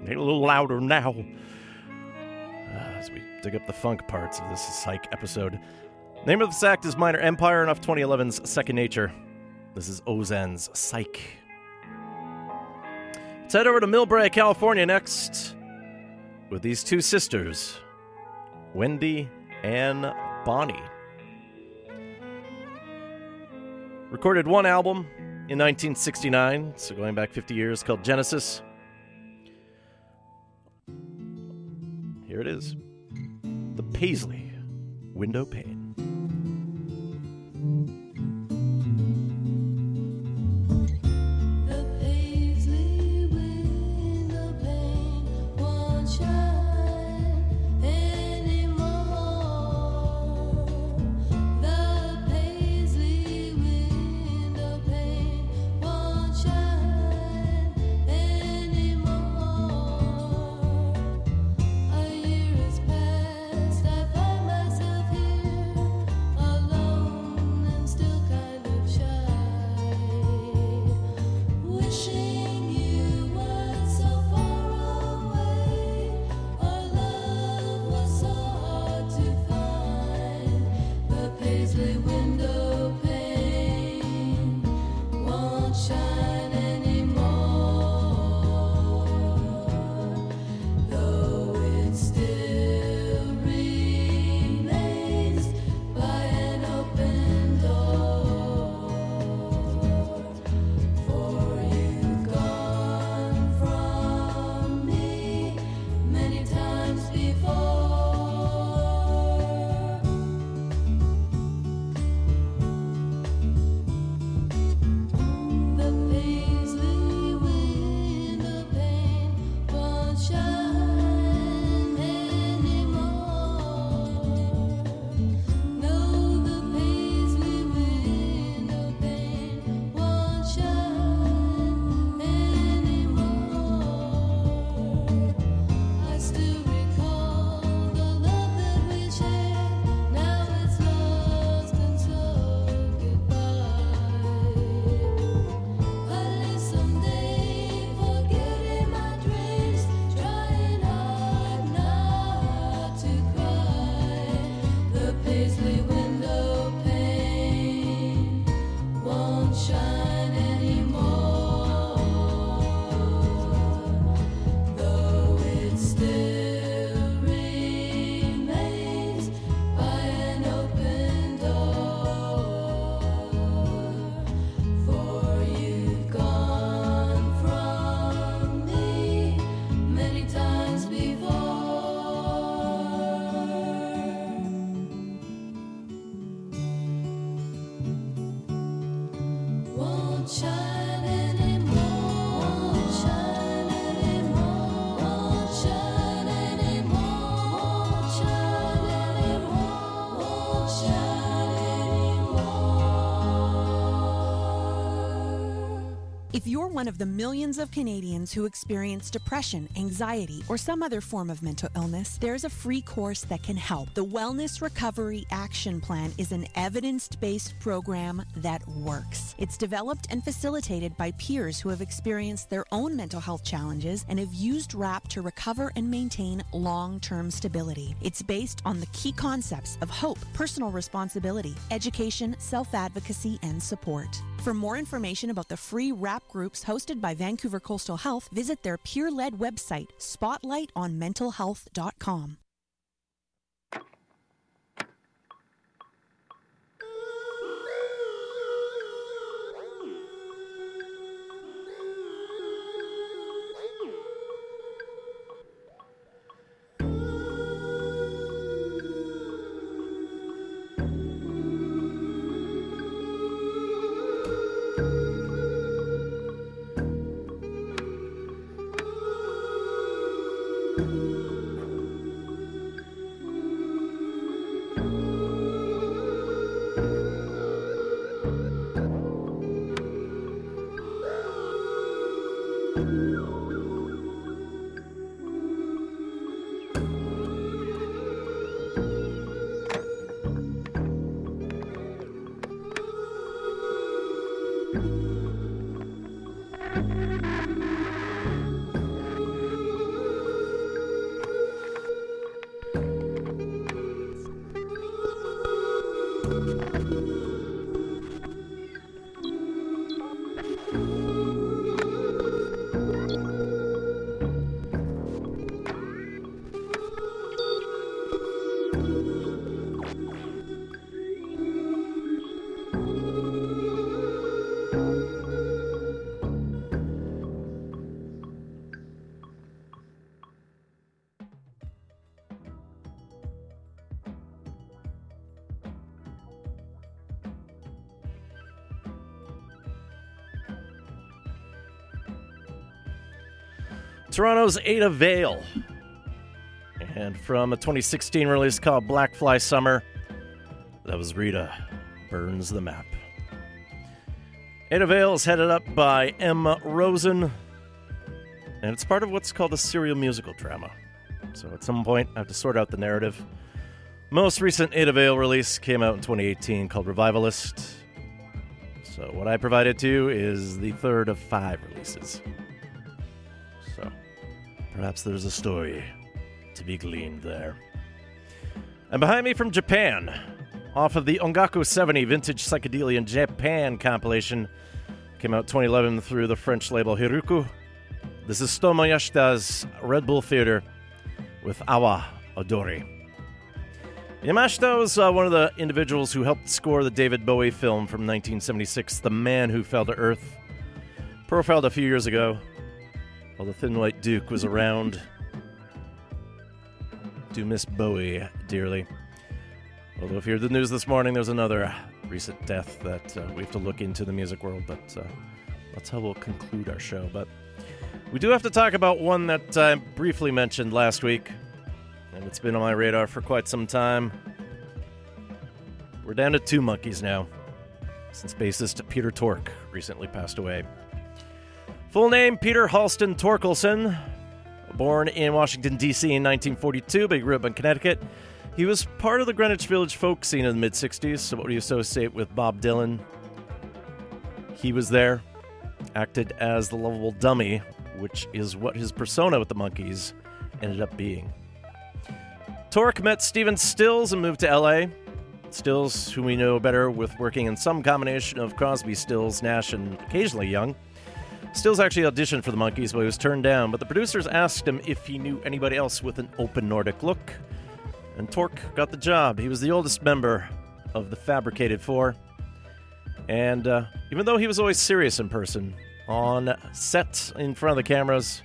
Make it a little louder now. Uh, as we dig up the funk parts of this psych episode. Name of this act is Minor Empire and off 2011's Second Nature. This is Ozan's Psych. Let's head over to Millbrae, California next with these two sisters, Wendy and Bonnie. Recorded one album in 1969, so going back 50 years, called Genesis. Here it is The Paisley Window Pane. You're one of the millions of Canadians who experience depression, anxiety, or some other form of mental illness, there's a free course that can help. The Wellness Recovery Action Plan is an evidence based program that works. It's developed and facilitated by peers who have experienced their own mental health challenges and have used WRAP to recover and maintain long term stability. It's based on the key concepts of hope, personal responsibility, education, self advocacy, and support. For more information about the free WRAP groups hosted by Vancouver Coastal Health, visit their peer led website, spotlightonmentalhealth.com. Toronto's Ada Vale. And from a 2016 release called Blackfly Summer, that was Rita Burns the Map. Ada Vale is headed up by Emma Rosen, and it's part of what's called a serial musical drama. So at some point, I have to sort out the narrative. Most recent Ada Vale release came out in 2018 called Revivalist. So what I provided to you is the third of five releases. Perhaps there's a story to be gleaned there. And behind me from Japan, off of the Ongaku 70 Vintage Psychedelia in Japan compilation, came out 2011 through the French label Hiruku. This is Stomu Yamashta's Red Buddha Theater with Awa Odori. Yamashta was uh, one of the individuals who helped score the David Bowie film from 1976, The Man Who Fell to Earth. Profiled a few years ago, while the Thin White Duke was around. Do miss Bowie dearly. Although, if you heard the news this morning, there's another recent death that uh, we have to look into the music world, but uh, that's how we'll conclude our show. But we do have to talk about one that I briefly mentioned last week, and it's been on my radar for quite some time. We're down to two Monkees now, since bassist Peter Tork recently passed away. Full name Peter Halsten Thorkelson, born in Washington, D.C. in 1942, but he grew up in Connecticut. He was part of the Greenwich Village folk scene in the mid 60s, so what you associate with Bob Dylan? He was there, acted as the lovable dummy, which is what his persona with the Monkees ended up being. Tork met Stephen Stills and moved to LA. Stills, who we know better with working in some combination of Crosby, Stills, Nash, and occasionally Young. Stills actually auditioned for the Monkees, but he was turned down. But the producers asked him if he knew anybody else with an open Nordic look, and Tork got the job. He was the oldest member of the Fabricated Four, and uh, even though he was always serious in person, on set in front of the cameras,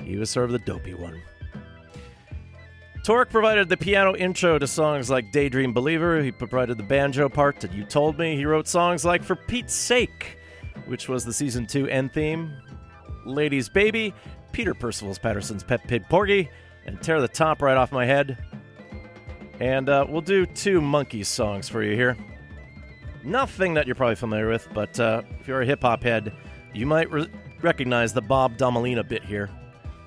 he was sort of the dopey one. Tork provided the piano intro to songs like Daydream Believer. He provided the banjo part to You Told Me. He wrote songs like For Pete's Sake, which was the season two end theme, Ladies Baby, Peter Percival's Patterson's Pet Pig Porgy, and Tear the Top Right Off My Head. And uh, we'll do two Monkees songs for you here. Nothing that you're probably familiar with, but uh, if you're a hip hop head, you might re- recognize the Bob Dobalina bit here.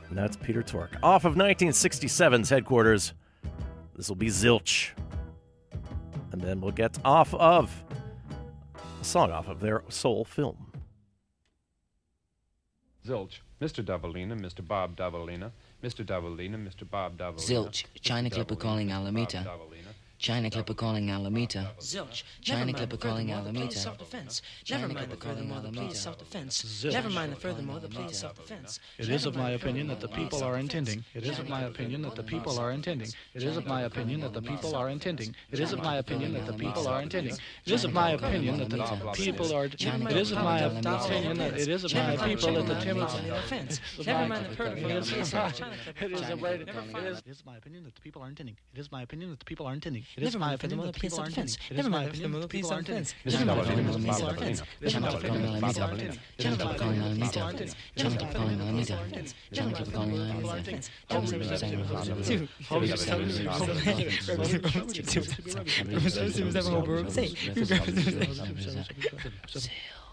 And that's Peter Tork. Off of 1967's headquarters, this will be Zilch. And then we'll get off of song off of their sole film. Zilch, Mr. Dobalina, Mr. Bob Dobalina, Mr. Dobalina, Mr. Bob Dobalina. Zilch, China Clipper calling Alameda. China Clipper calling Alameda. Zilch. China Never mind Clipper the calling furthermore, the plea Alameda. self-defense. Never mind the furthermore, the plea is self-defense. Never mind the furthermore, the plea is self-defense. It is of my opinion that the people are intending. It is of my opinion that the people are intending. It is of my opinion that the people are intending. It is of my opinion that the people are intending. It is of my opinion that the people are. It is of my opinion that it is of my people that the Tim. Never mind the furthermore, the plea is self-defense. It is of my it is it is my opinion that the people are intending. It is my opinion that the people are intending. It is Never my mind the opinion furthermore, that the the plea is people are intending. self-defense. It is Never my mind the opinion that furthermore, the the plea is people are intending. self-defense. It is Never my mind the opinion that the furthermore, people the are plea is intending. It is China my Clipper opinion calling that the people are Alameda. intending. It China is my Clipper calling opinion that the people are Alameda. intending. China Clipper calling Alameda. China Clipper calling Alameda. China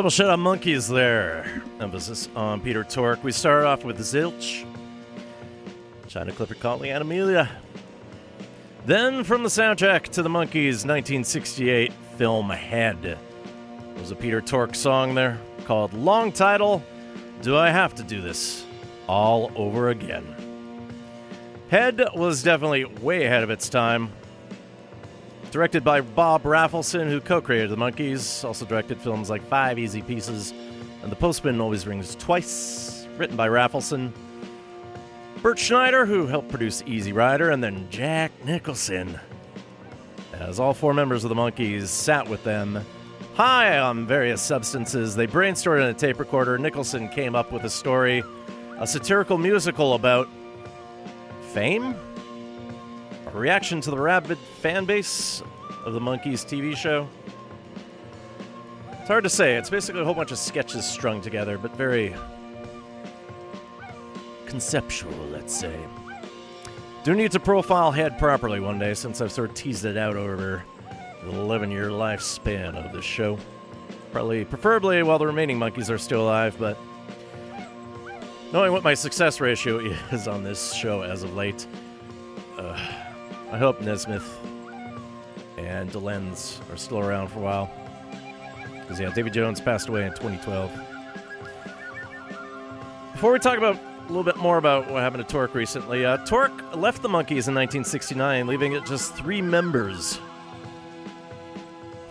Double shut on Monkees there. Emphasis on Peter Tork. We started off with Zilch. China Clipper Conley and Amelia. Then from the soundtrack to the Monkees' 1968 film Head. Was a Peter Tork song there called Long Title Do I Have to Do This? All Over Again. Head was definitely way ahead of its time. Directed by Bob Rafelson, who co created the Monkees, also directed films like Five Easy Pieces and The Postman Always Rings Twice. Written by Rafelson. Bert Schneider, who helped produce Easy Rider, and then Jack Nicholson. As all four members of the Monkees sat with them high on various substances, they brainstormed in a tape recorder. Nicholson came up with a story, a satirical musical about fame? Reaction to the rabid fan base of the Monkees TV show? It's hard to say. It's basically a whole bunch of sketches strung together, but very conceptual, let's say. Do need to profile Head properly one day since I've sort of teased it out over the 11 year lifespan of the show. Probably, preferably while the remaining Monkees are still alive, but knowing what my success ratio is on this show as of late, I hope Nesmith and Dolenz are still around for a while. Because, yeah, David Jones passed away in 2012. Before we talk about a little bit more about what happened to Tork recently, uh, Tork left the Monkees in 1969, leaving it just three members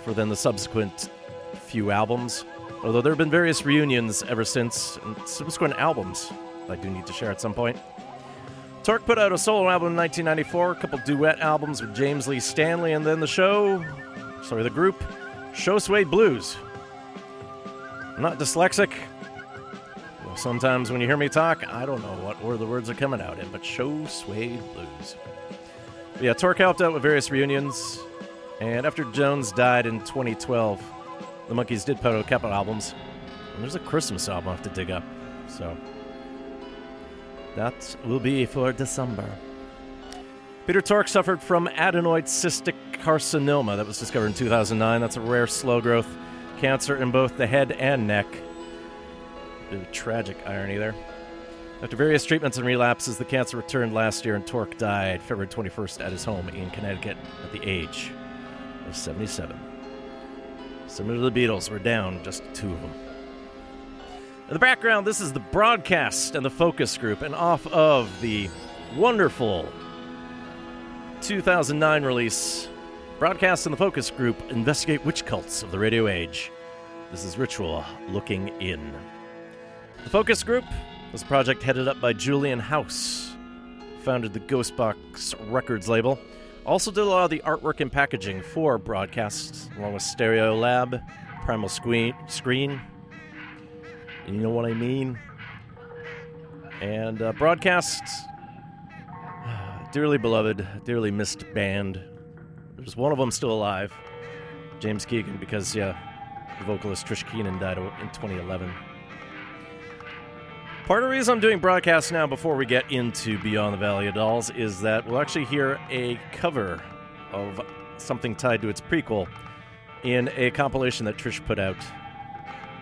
for then the subsequent few albums. Although there have been various reunions ever since, and subsequent albums I do need to share at some point. Tork put out a solo album in 1994, a couple duet albums with James Lee Stanley, and then the show, sorry, the group, Shoe Suede Blues. I'm not dyslexic. Well, sometimes when you hear me talk, I don't know what order the words are coming out in, but Shoe Suede Blues. But yeah, Tork helped out with various reunions, and after Jones died in 2012, the Monkees did put out a couple albums. And there's a Christmas album I have to dig up, so that will be for December. Peter Tork suffered from adenoid cystic carcinoma that was discovered in 2009. That's a rare slow growth cancer in both the head and neck. Bit of tragic irony there. After various treatments and relapses, the cancer returned last year and Tork died February 21st at his home in Connecticut at the age of 77. Similar to the Beatles, we're down just two of them. In the background, this is the broadcast and the focus group, and off of the wonderful 2009 release, Broadcast and the focus group investigate witch cults of the radio age. This is Ritual Looking In. The focus group was a project headed up by Julian House, founded the Ghostbox Records label. Also did a lot of the artwork and packaging for broadcasts, along with Stereolab, Primal Scream, Screen, and you know what I mean. And uh, Broadcast, dearly beloved, dearly missed band. There's one of them still alive, James Keegan, because yeah, the vocalist Trish Keenan died in 2011. Part of the reason I'm doing broadcasts now before we get into Beyond the Valley of Dolls is that we'll actually hear a cover of something tied to its prequel in a compilation that Trish put out,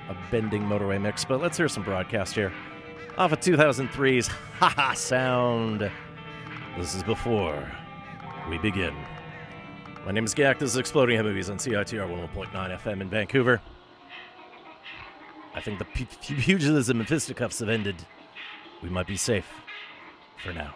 a bending motorway mix. But let's hear some broadcast here. Off of 2003's Ha Ha Sound. This is before we begin. My name is Gak. This is Exploding Head Movies on CITR 101.9 FM in Vancouver. I think the pu- pu- pugilism and fisticuffs have ended. We might be safe for now.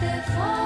before.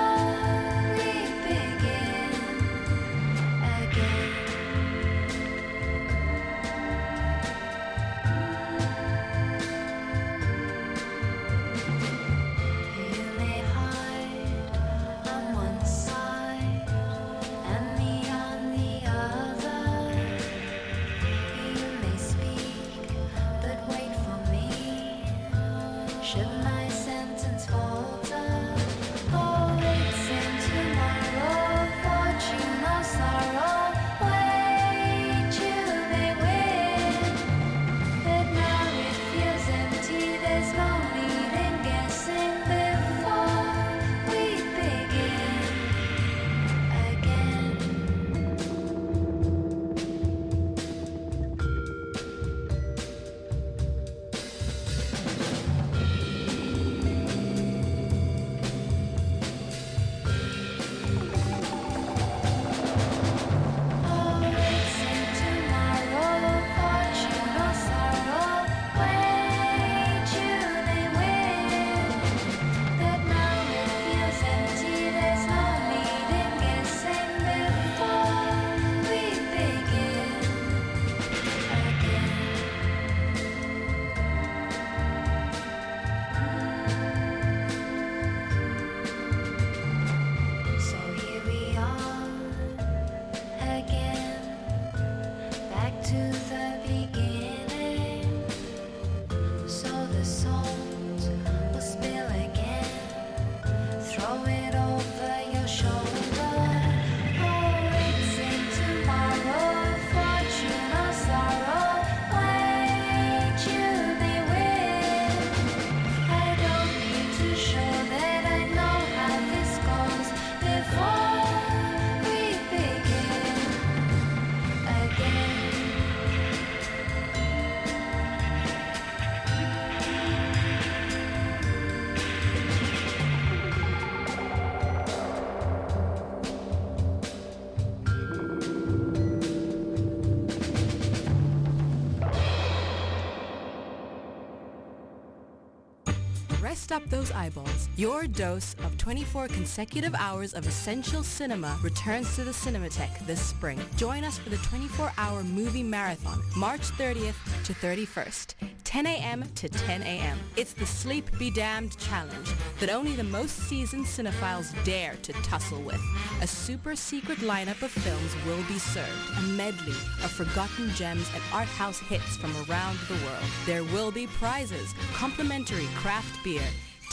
Up those eyeballs. Your dose of 24 consecutive hours of essential cinema returns to the Cinematheque this spring. Join us for the 24-hour movie marathon, March 30th to 31st, 10 a.m. to 10 a.m. It's the Sleep Be Damned challenge that only the most seasoned cinephiles dare to tussle with. A super secret lineup of films will be served, a medley of forgotten gems and art house hits from around the world. There will be prizes, complimentary craft beer,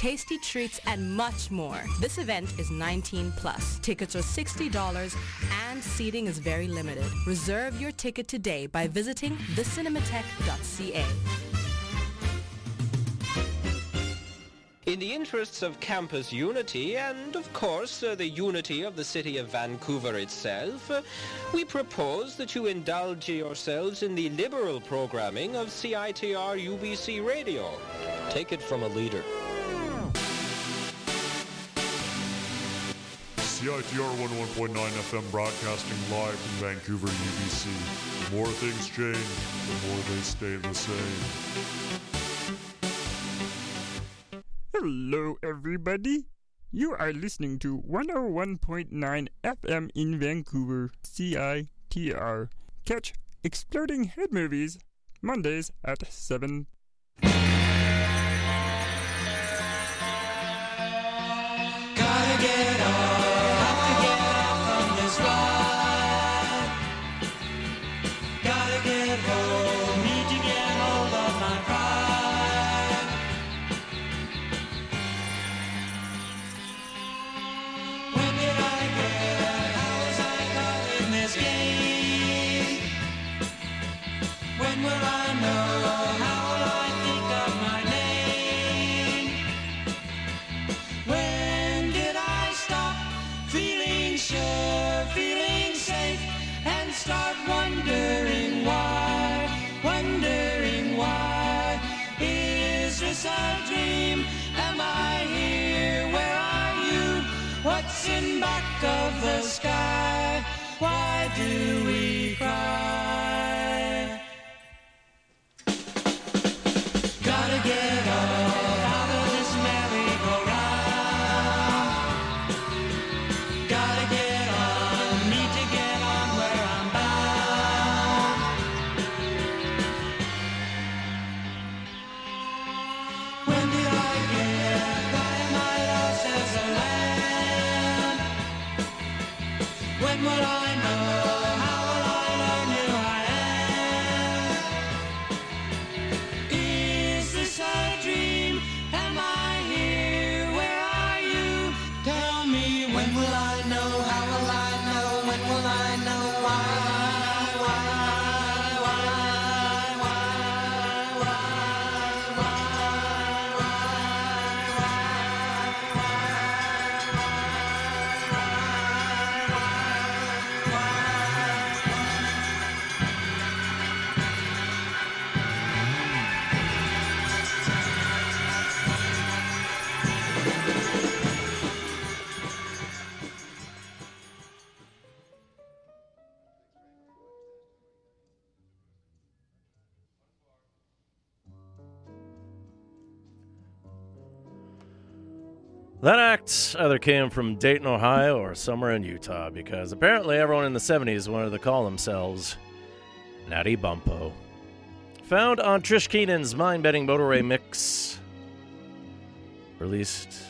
tasty treats, and much more. This event is 19 plus. Tickets are $60 and seating is very limited. Reserve your ticket today by visiting thecinematheque.ca. In the interests of campus unity and, of course, uh, the unity of the city of Vancouver itself, uh, we propose that you indulge yourselves in the liberal programming of CITR UBC Radio. Take it from a leader. CITR 101.9 FM broadcasting live from Vancouver, UBC. The more things change, the more they stay the same. Hello, everybody. You are listening to 101.9 FM in Vancouver, CITR. Catch Exploding Head Movies Mondays at 7. Either came from Dayton, Ohio, or somewhere in Utah, because apparently everyone in the 70s wanted to call themselves Natty Bumppo. Found on Trish Keenan's Mind Bending Motorway Mix, released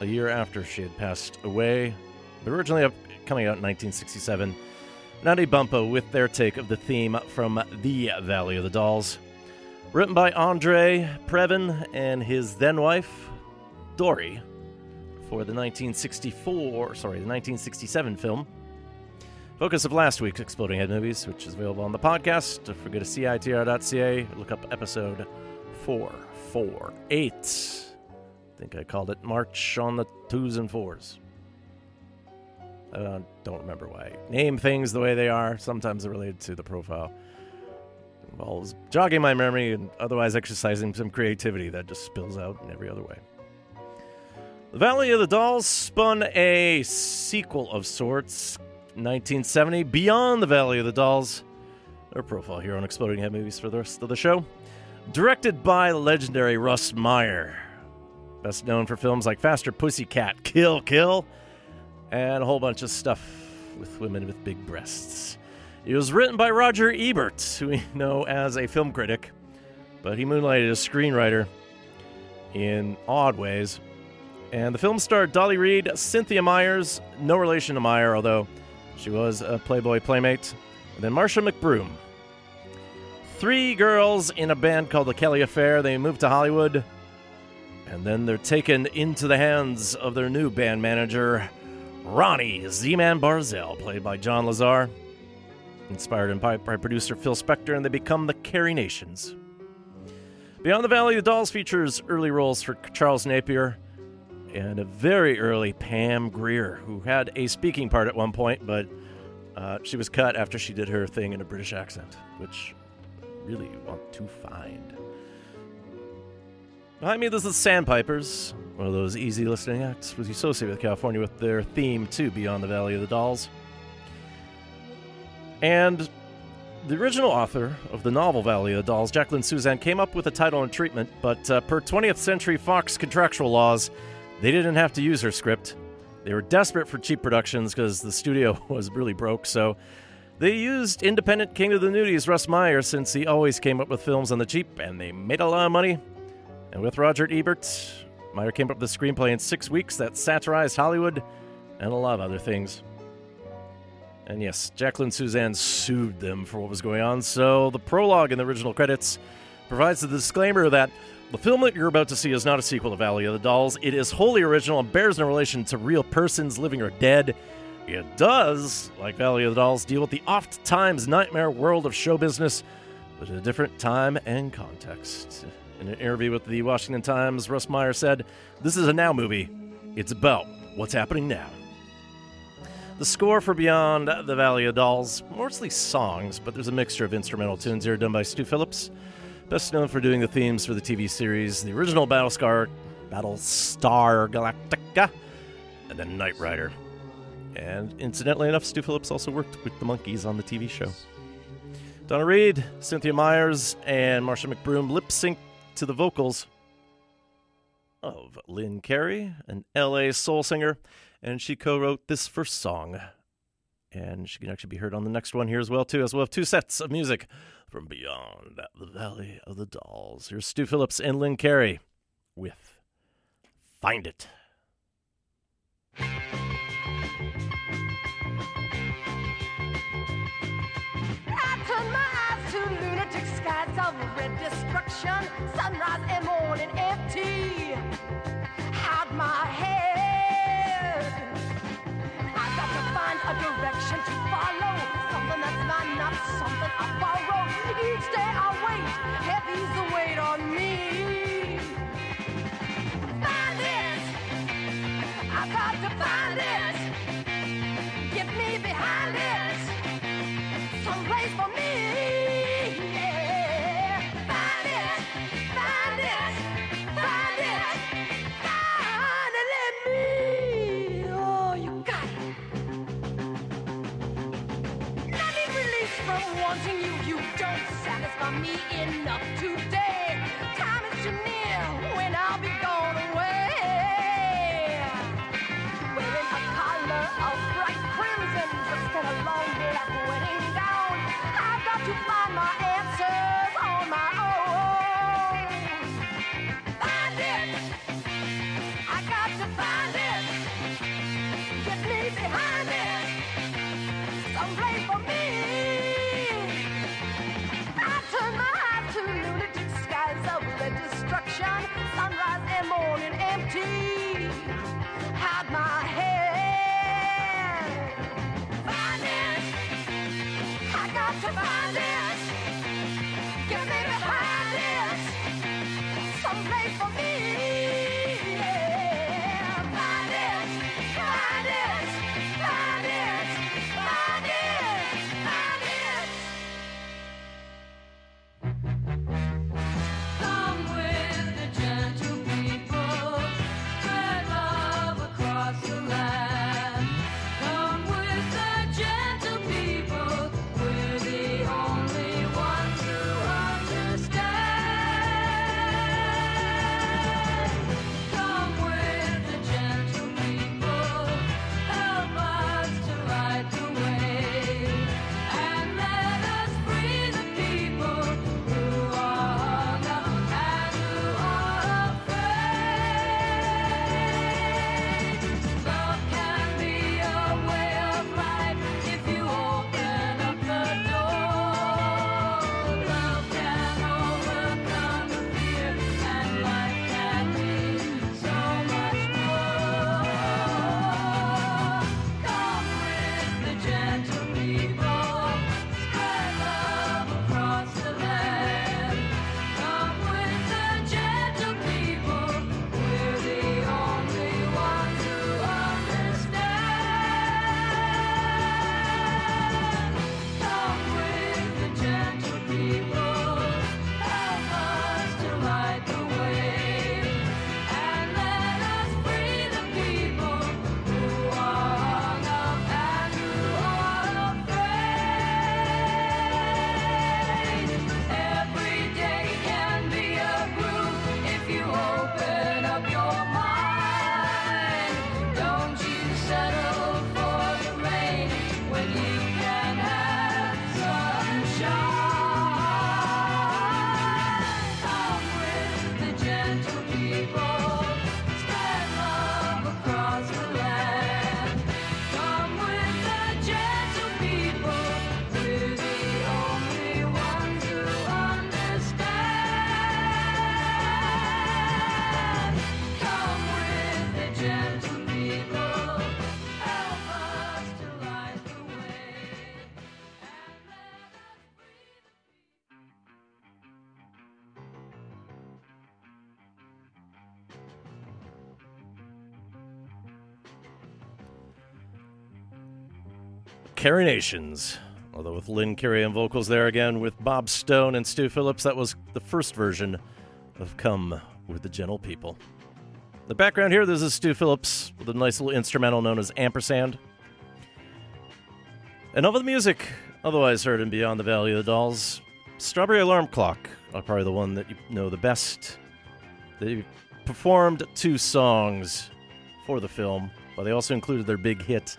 a year after she had passed away, but originally coming out in 1967. Natty Bumppo with their take of the theme from The Valley of the Dolls. Written by Andre Previn and his then wife, Dory, for the 1964, sorry, the 1967 film. Focus of last week's Exploding Head Movies, which is available on the podcast. Don't forget to CITR.ca. Look up episode 448. I think I called it March on the Twos and Fours. I uh, don't remember why. Name things the way they are. Sometimes they're related to the profile. Involves jogging my memory and otherwise exercising some creativity that just spills out in every other way. The Valley of the Dolls spun a sequel of sorts, 1970, Beyond the Valley of the Dolls. Their profile here on Exploding Head Movies for the rest of the show. Directed by legendary Russ Meyer. best known for films like Faster Pussycat, Kill Kill, and a whole bunch of stuff with women with big breasts. It was written by Roger Ebert, who we know as a film critic, but he moonlighted as screenwriter in odd ways. And the film starred Dolly Read, Cynthia Myers, no relation to Meyer, although she was a Playboy playmate, and then Marcia McBroom. Three girls in a band called the Kelly Affair. They move to Hollywood, and then they're taken into the hands of their new band manager, Ronnie Z-Man Barzell, played by John Lazar. Inspired in by, by producer Phil Spector, and they become the Carrie Nations. Beyond the Valley of the Dolls features early roles for Charles Napier and a very early Pam Grier, who had a speaking part at one point, but uh, she was cut after she did her thing in a British accent, which really want to find. Behind me, this is Sandpipers, one of those easy listening acts we associate with California with their theme to Beyond the Valley of the Dolls. And the original author of the novel Valley of the Dolls, Jacqueline Susann, came up with a title and treatment, but uh, per 20th Century Fox contractual laws, they didn't have to use her script. They were desperate for cheap productions because the studio was really broke, so they used independent King of the Nudies, Russ Meyer, since he always came up with films on the cheap, and they made a lot of money. And with Roger Ebert, Meyer came up with a screenplay in six weeks that satirized Hollywood and a lot of other things. And yes, Jacqueline Susann sued them for what was going on, so the prologue in the original credits provides the disclaimer that the film that you're about to see is not a sequel to Valley of the Dolls. It is wholly original and bears no relation to real persons, living or dead. It does, like Valley of the Dolls, deal with the oft times nightmare world of show business, but in a different time and context. In an interview with the Washington Times, Russ Meyer said, This is a now movie. It's about what's happening now. The score for Beyond the Valley of Dolls, mostly songs, but there's a mixture of instrumental tunes here done by Stu Phillips, best known for doing the themes for the TV series, the original Battlestar, Battlestar Galactica, and then Knight Rider. And incidentally enough, Stu Phillips also worked with the Monkees on the TV show. Donna Reed, Cynthia Myers, and Marcia McBroom lip sync to the vocals of Lynn Carey, an LA soul singer, and she co-wrote this first song. And she can actually be heard on the next one here as well, too, as well have two sets of music from beyond the Valley of the Dolls. Here's Stu Phillips and Lynn Carey with Find It. Sunrise and morning empty. Hide my head. Carrie Nations. Although with Lynn Carey on vocals there again with Bob Stone and Stu Phillips, that was the first version of Come with the Gentle People. The background here, this is Stu Phillips with a nice little instrumental known as Ampersand. And of the music otherwise heard in Beyond the Valley of the Dolls, Strawberry Alarm Clock are probably the one that you know the best. They performed two songs for the film, but they also included their big hit,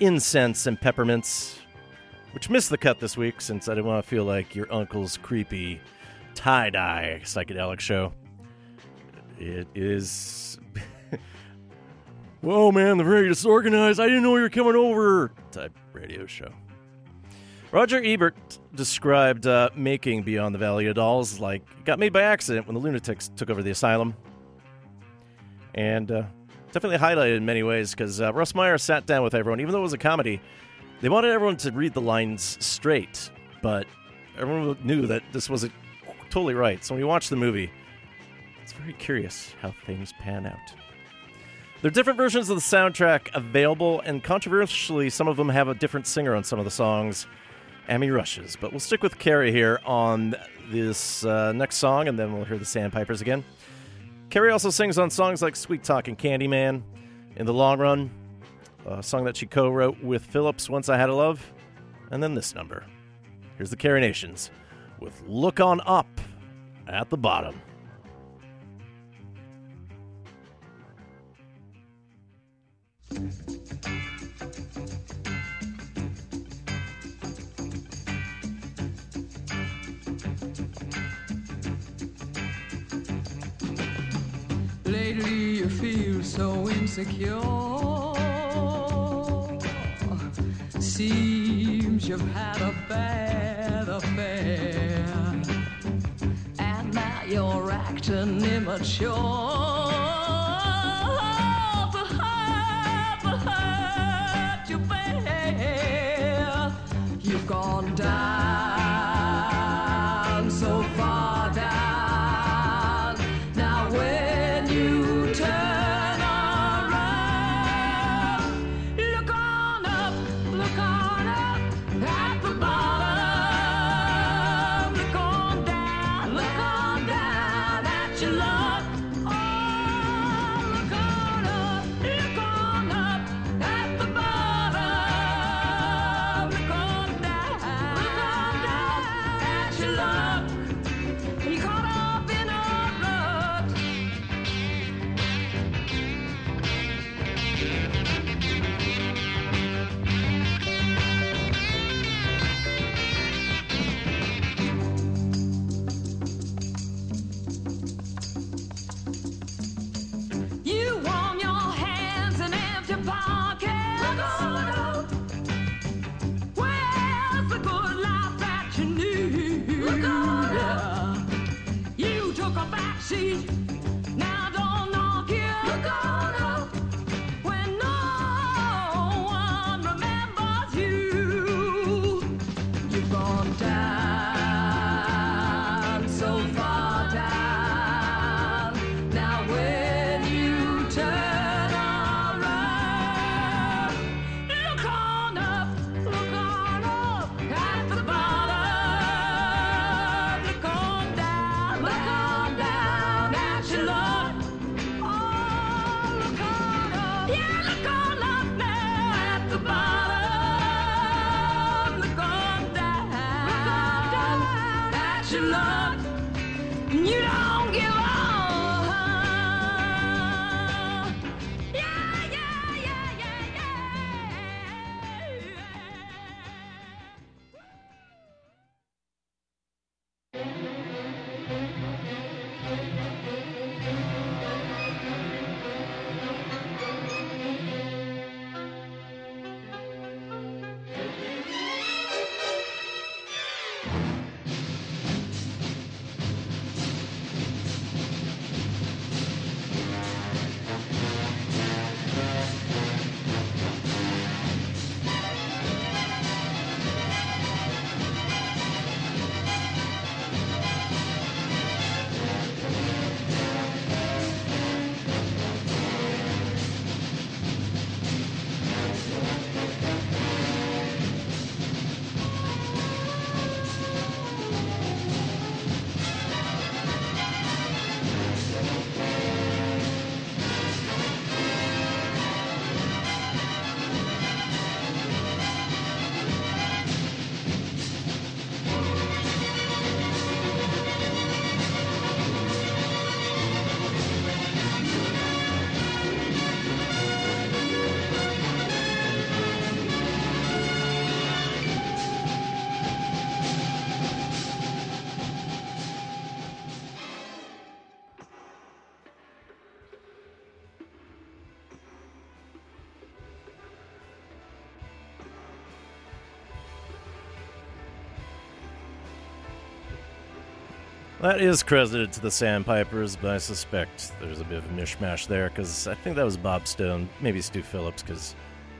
Incense and Peppermints, which missed the cut this week since I didn't want to feel like your uncle's creepy tie dye psychedelic show. It is. Whoa, man, the very disorganized. I didn't know you were coming over type radio show. Roger Ebert described uh, making Beyond the Valley of Dolls like it got made by accident when the lunatics took over the asylum. And uh, definitely highlighted in many ways because uh, Russ Meyer sat down with everyone, even though it was a comedy. They wanted everyone to read the lines straight, but everyone knew that this wasn't totally right. So when you watch the movie, it's very curious how things pan out. There are different versions of the soundtrack available, and controversially, some of them have a different singer on some of the songs. Amy Rushes, but we'll stick with Carrie here on this uh, next song, and then we'll hear the Sandpipers again. Carrie also sings on songs like Sweet Talk and Candyman. In the long run, a song that she co wrote with Phillips, Once I Had a Love, and then this number. Here's the Carrie Nations with Look On Up at the Bottom. Insecure. Seems you've had a bad affair. And now you're acting immature. That is credited to the Sandpipers, but I suspect there's a bit of a mishmash there because I think that was Bob Stone, maybe Stu Phillips, because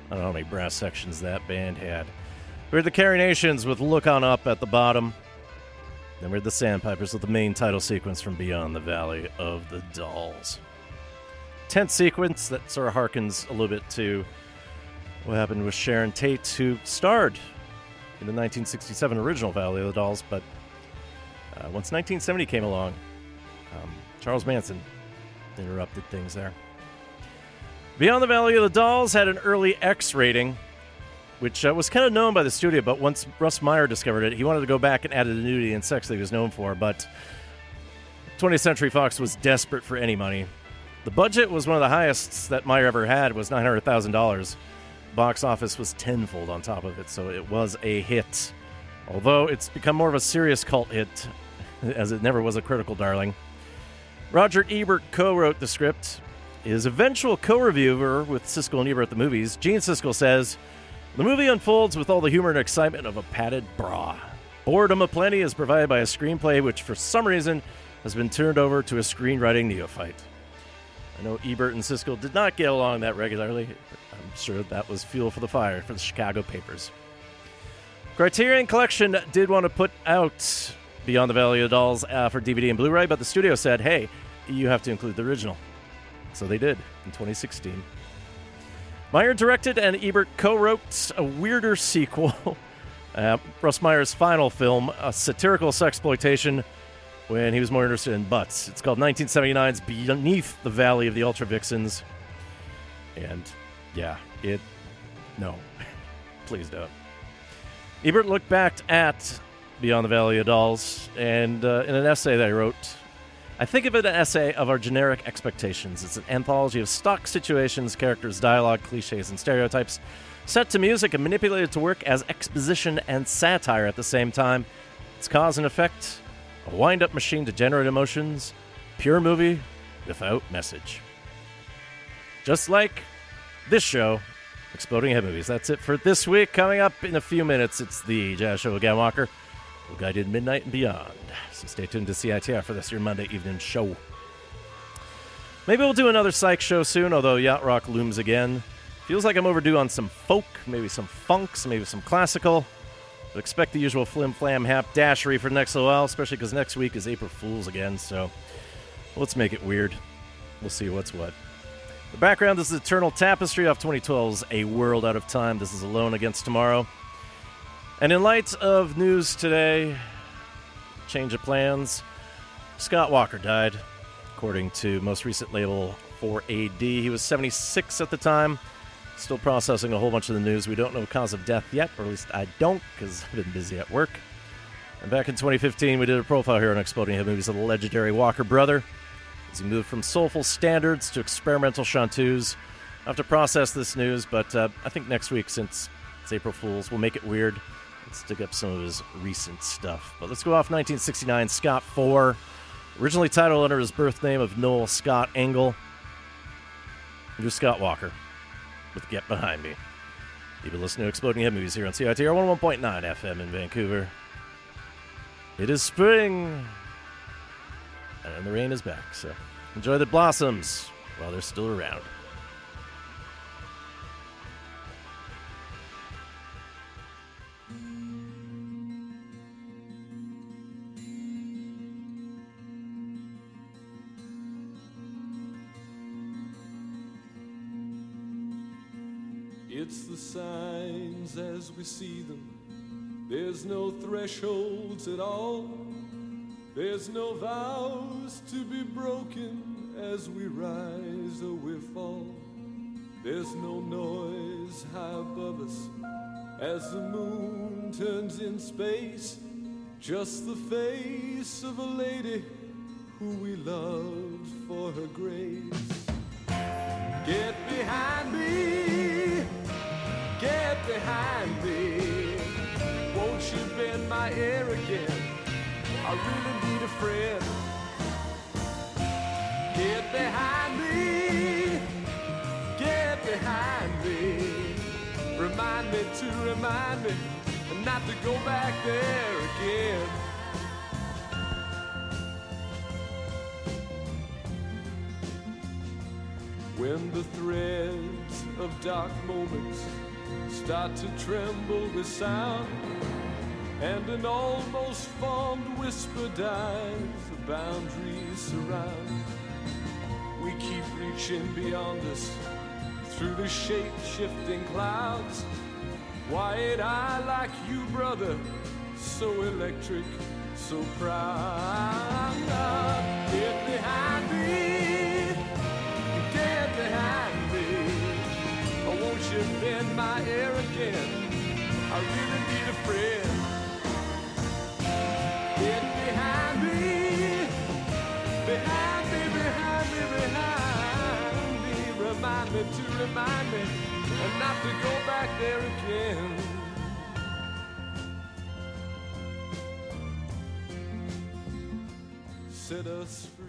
I don't know how many brass sections that band had. We had the Carrie Nations with Look On Up at the bottom. Then we had the Sandpipers with the main title sequence from Beyond the Valley of the Dolls. Tense sequence that sort of harkens a little bit to what happened with Sharon Tate, who starred in the 1967 original Valley of the Dolls, but uh, once 1970 came along, um, Charles Manson interrupted things there. Beyond the Valley of the Dolls had an early X rating, which uh, was kind of known by the studio, but once Russ Meyer discovered it, he wanted to go back and add the nudity and sex that he was known for, but 20th Century Fox was desperate for any money. The budget was one of the highest that Meyer ever had was $900,000. Box office was tenfold on top of it, so it was a hit. Although it's become more of a serious cult hit, as it never was a critical darling. Roger Ebert co wrote the script. His eventual co reviewer with Siskel and Ebert at the movies, Gene Siskel, says The movie unfolds with all the humor and excitement of a padded bra. Boredom aplenty is provided by a screenplay which, for some reason, has been turned over to a screenwriting neophyte. I know Ebert and Siskel did not get along that regularly. I'm sure that was fuel for the fire for the Chicago papers. Criterion Collection did want to put out Beyond the Valley of the Dolls uh, for DVD and Blu ray, but the studio said, hey, you have to include the original. So they did in 2016. Meyer directed and Ebert co wrote a weirder sequel. uh, Russ Meyer's final film, a satirical sexploitation when he was more interested in butts. It's called 1979's Beneath the Valley of the Ultra Vixens. And yeah, it. No. Please don't. Ebert looked back at Beyond the Valley of Dolls, and uh, in an essay that I wrote, I think of it an essay of our generic expectations. It's an anthology of stock situations, characters, dialogue, cliches, and stereotypes, set to music and manipulated to work as exposition and satire at the same time. It's cause and effect, a wind up machine to generate emotions, pure movie without message. Just like this show, Exploding Head Movies. That's it for this week. Coming up in a few minutes, it's the Jazz Show again, Walker. We'll guide you to midnight and beyond. So stay tuned to CITR for this your Monday evening show. Maybe we'll do another psych show soon, although Yacht Rock looms again. Feels like I'm overdue on some folk, maybe some funks, maybe some classical. But expect the usual flim flam hap dashery for the next little while, especially because next week is April Fool's again, so let's make it weird. We'll see what's what. The background is Eternal Tapestry off 2012's A World Out of Time. This is Alone Against Tomorrow. And in light of news today, change of plans, Scott Walker died, according to most recent label 4AD. He was 76 at the time. Still processing a whole bunch of the news. We don't know cause of death yet, or at least I don't, because I've been busy at work. And back in 2015, we did a profile here on Exploding Head Movies of the legendary Walker brother as he moved from soulful standards to experimental chanteuse. I have to process this news, but uh, I think next week, since it's April Fool's, we'll make it weird. Let's dig up some of his recent stuff. But let's go off 1969, Scott 4, originally titled under his birth name of Noel Scott Engel. Here's Scott Walker with Get Behind Me. You've been listening to Exploding Head Movies here on CITR 101.9 FM in Vancouver. It is spring, and the rain is back, so enjoy the blossoms while they're still around. It's the signs as we see them. There's no thresholds at all. There's no vows to be broken as we rise or we fall. There's no noise high above us as the moon turns in space. Just the face of a lady who we loved for her grace. Get behind me, get behind me. Won't you bend my ear again? I really need a friend. Get behind me, get behind me. Remind me to remind me not to go back there again. When the threads of dark moments start to tremble with sound, and an almost formed whisper dies, the boundaries surround. We keep reaching beyond us through the shape shifting clouds. Why ain't I like you, brother? So electric, so proud. Get behind me, get behind. Won't bend my ear again? I really need a friend. Get behind me, behind me, behind me, behind me. Remind me to remind me, and not to go back there again. Set us free.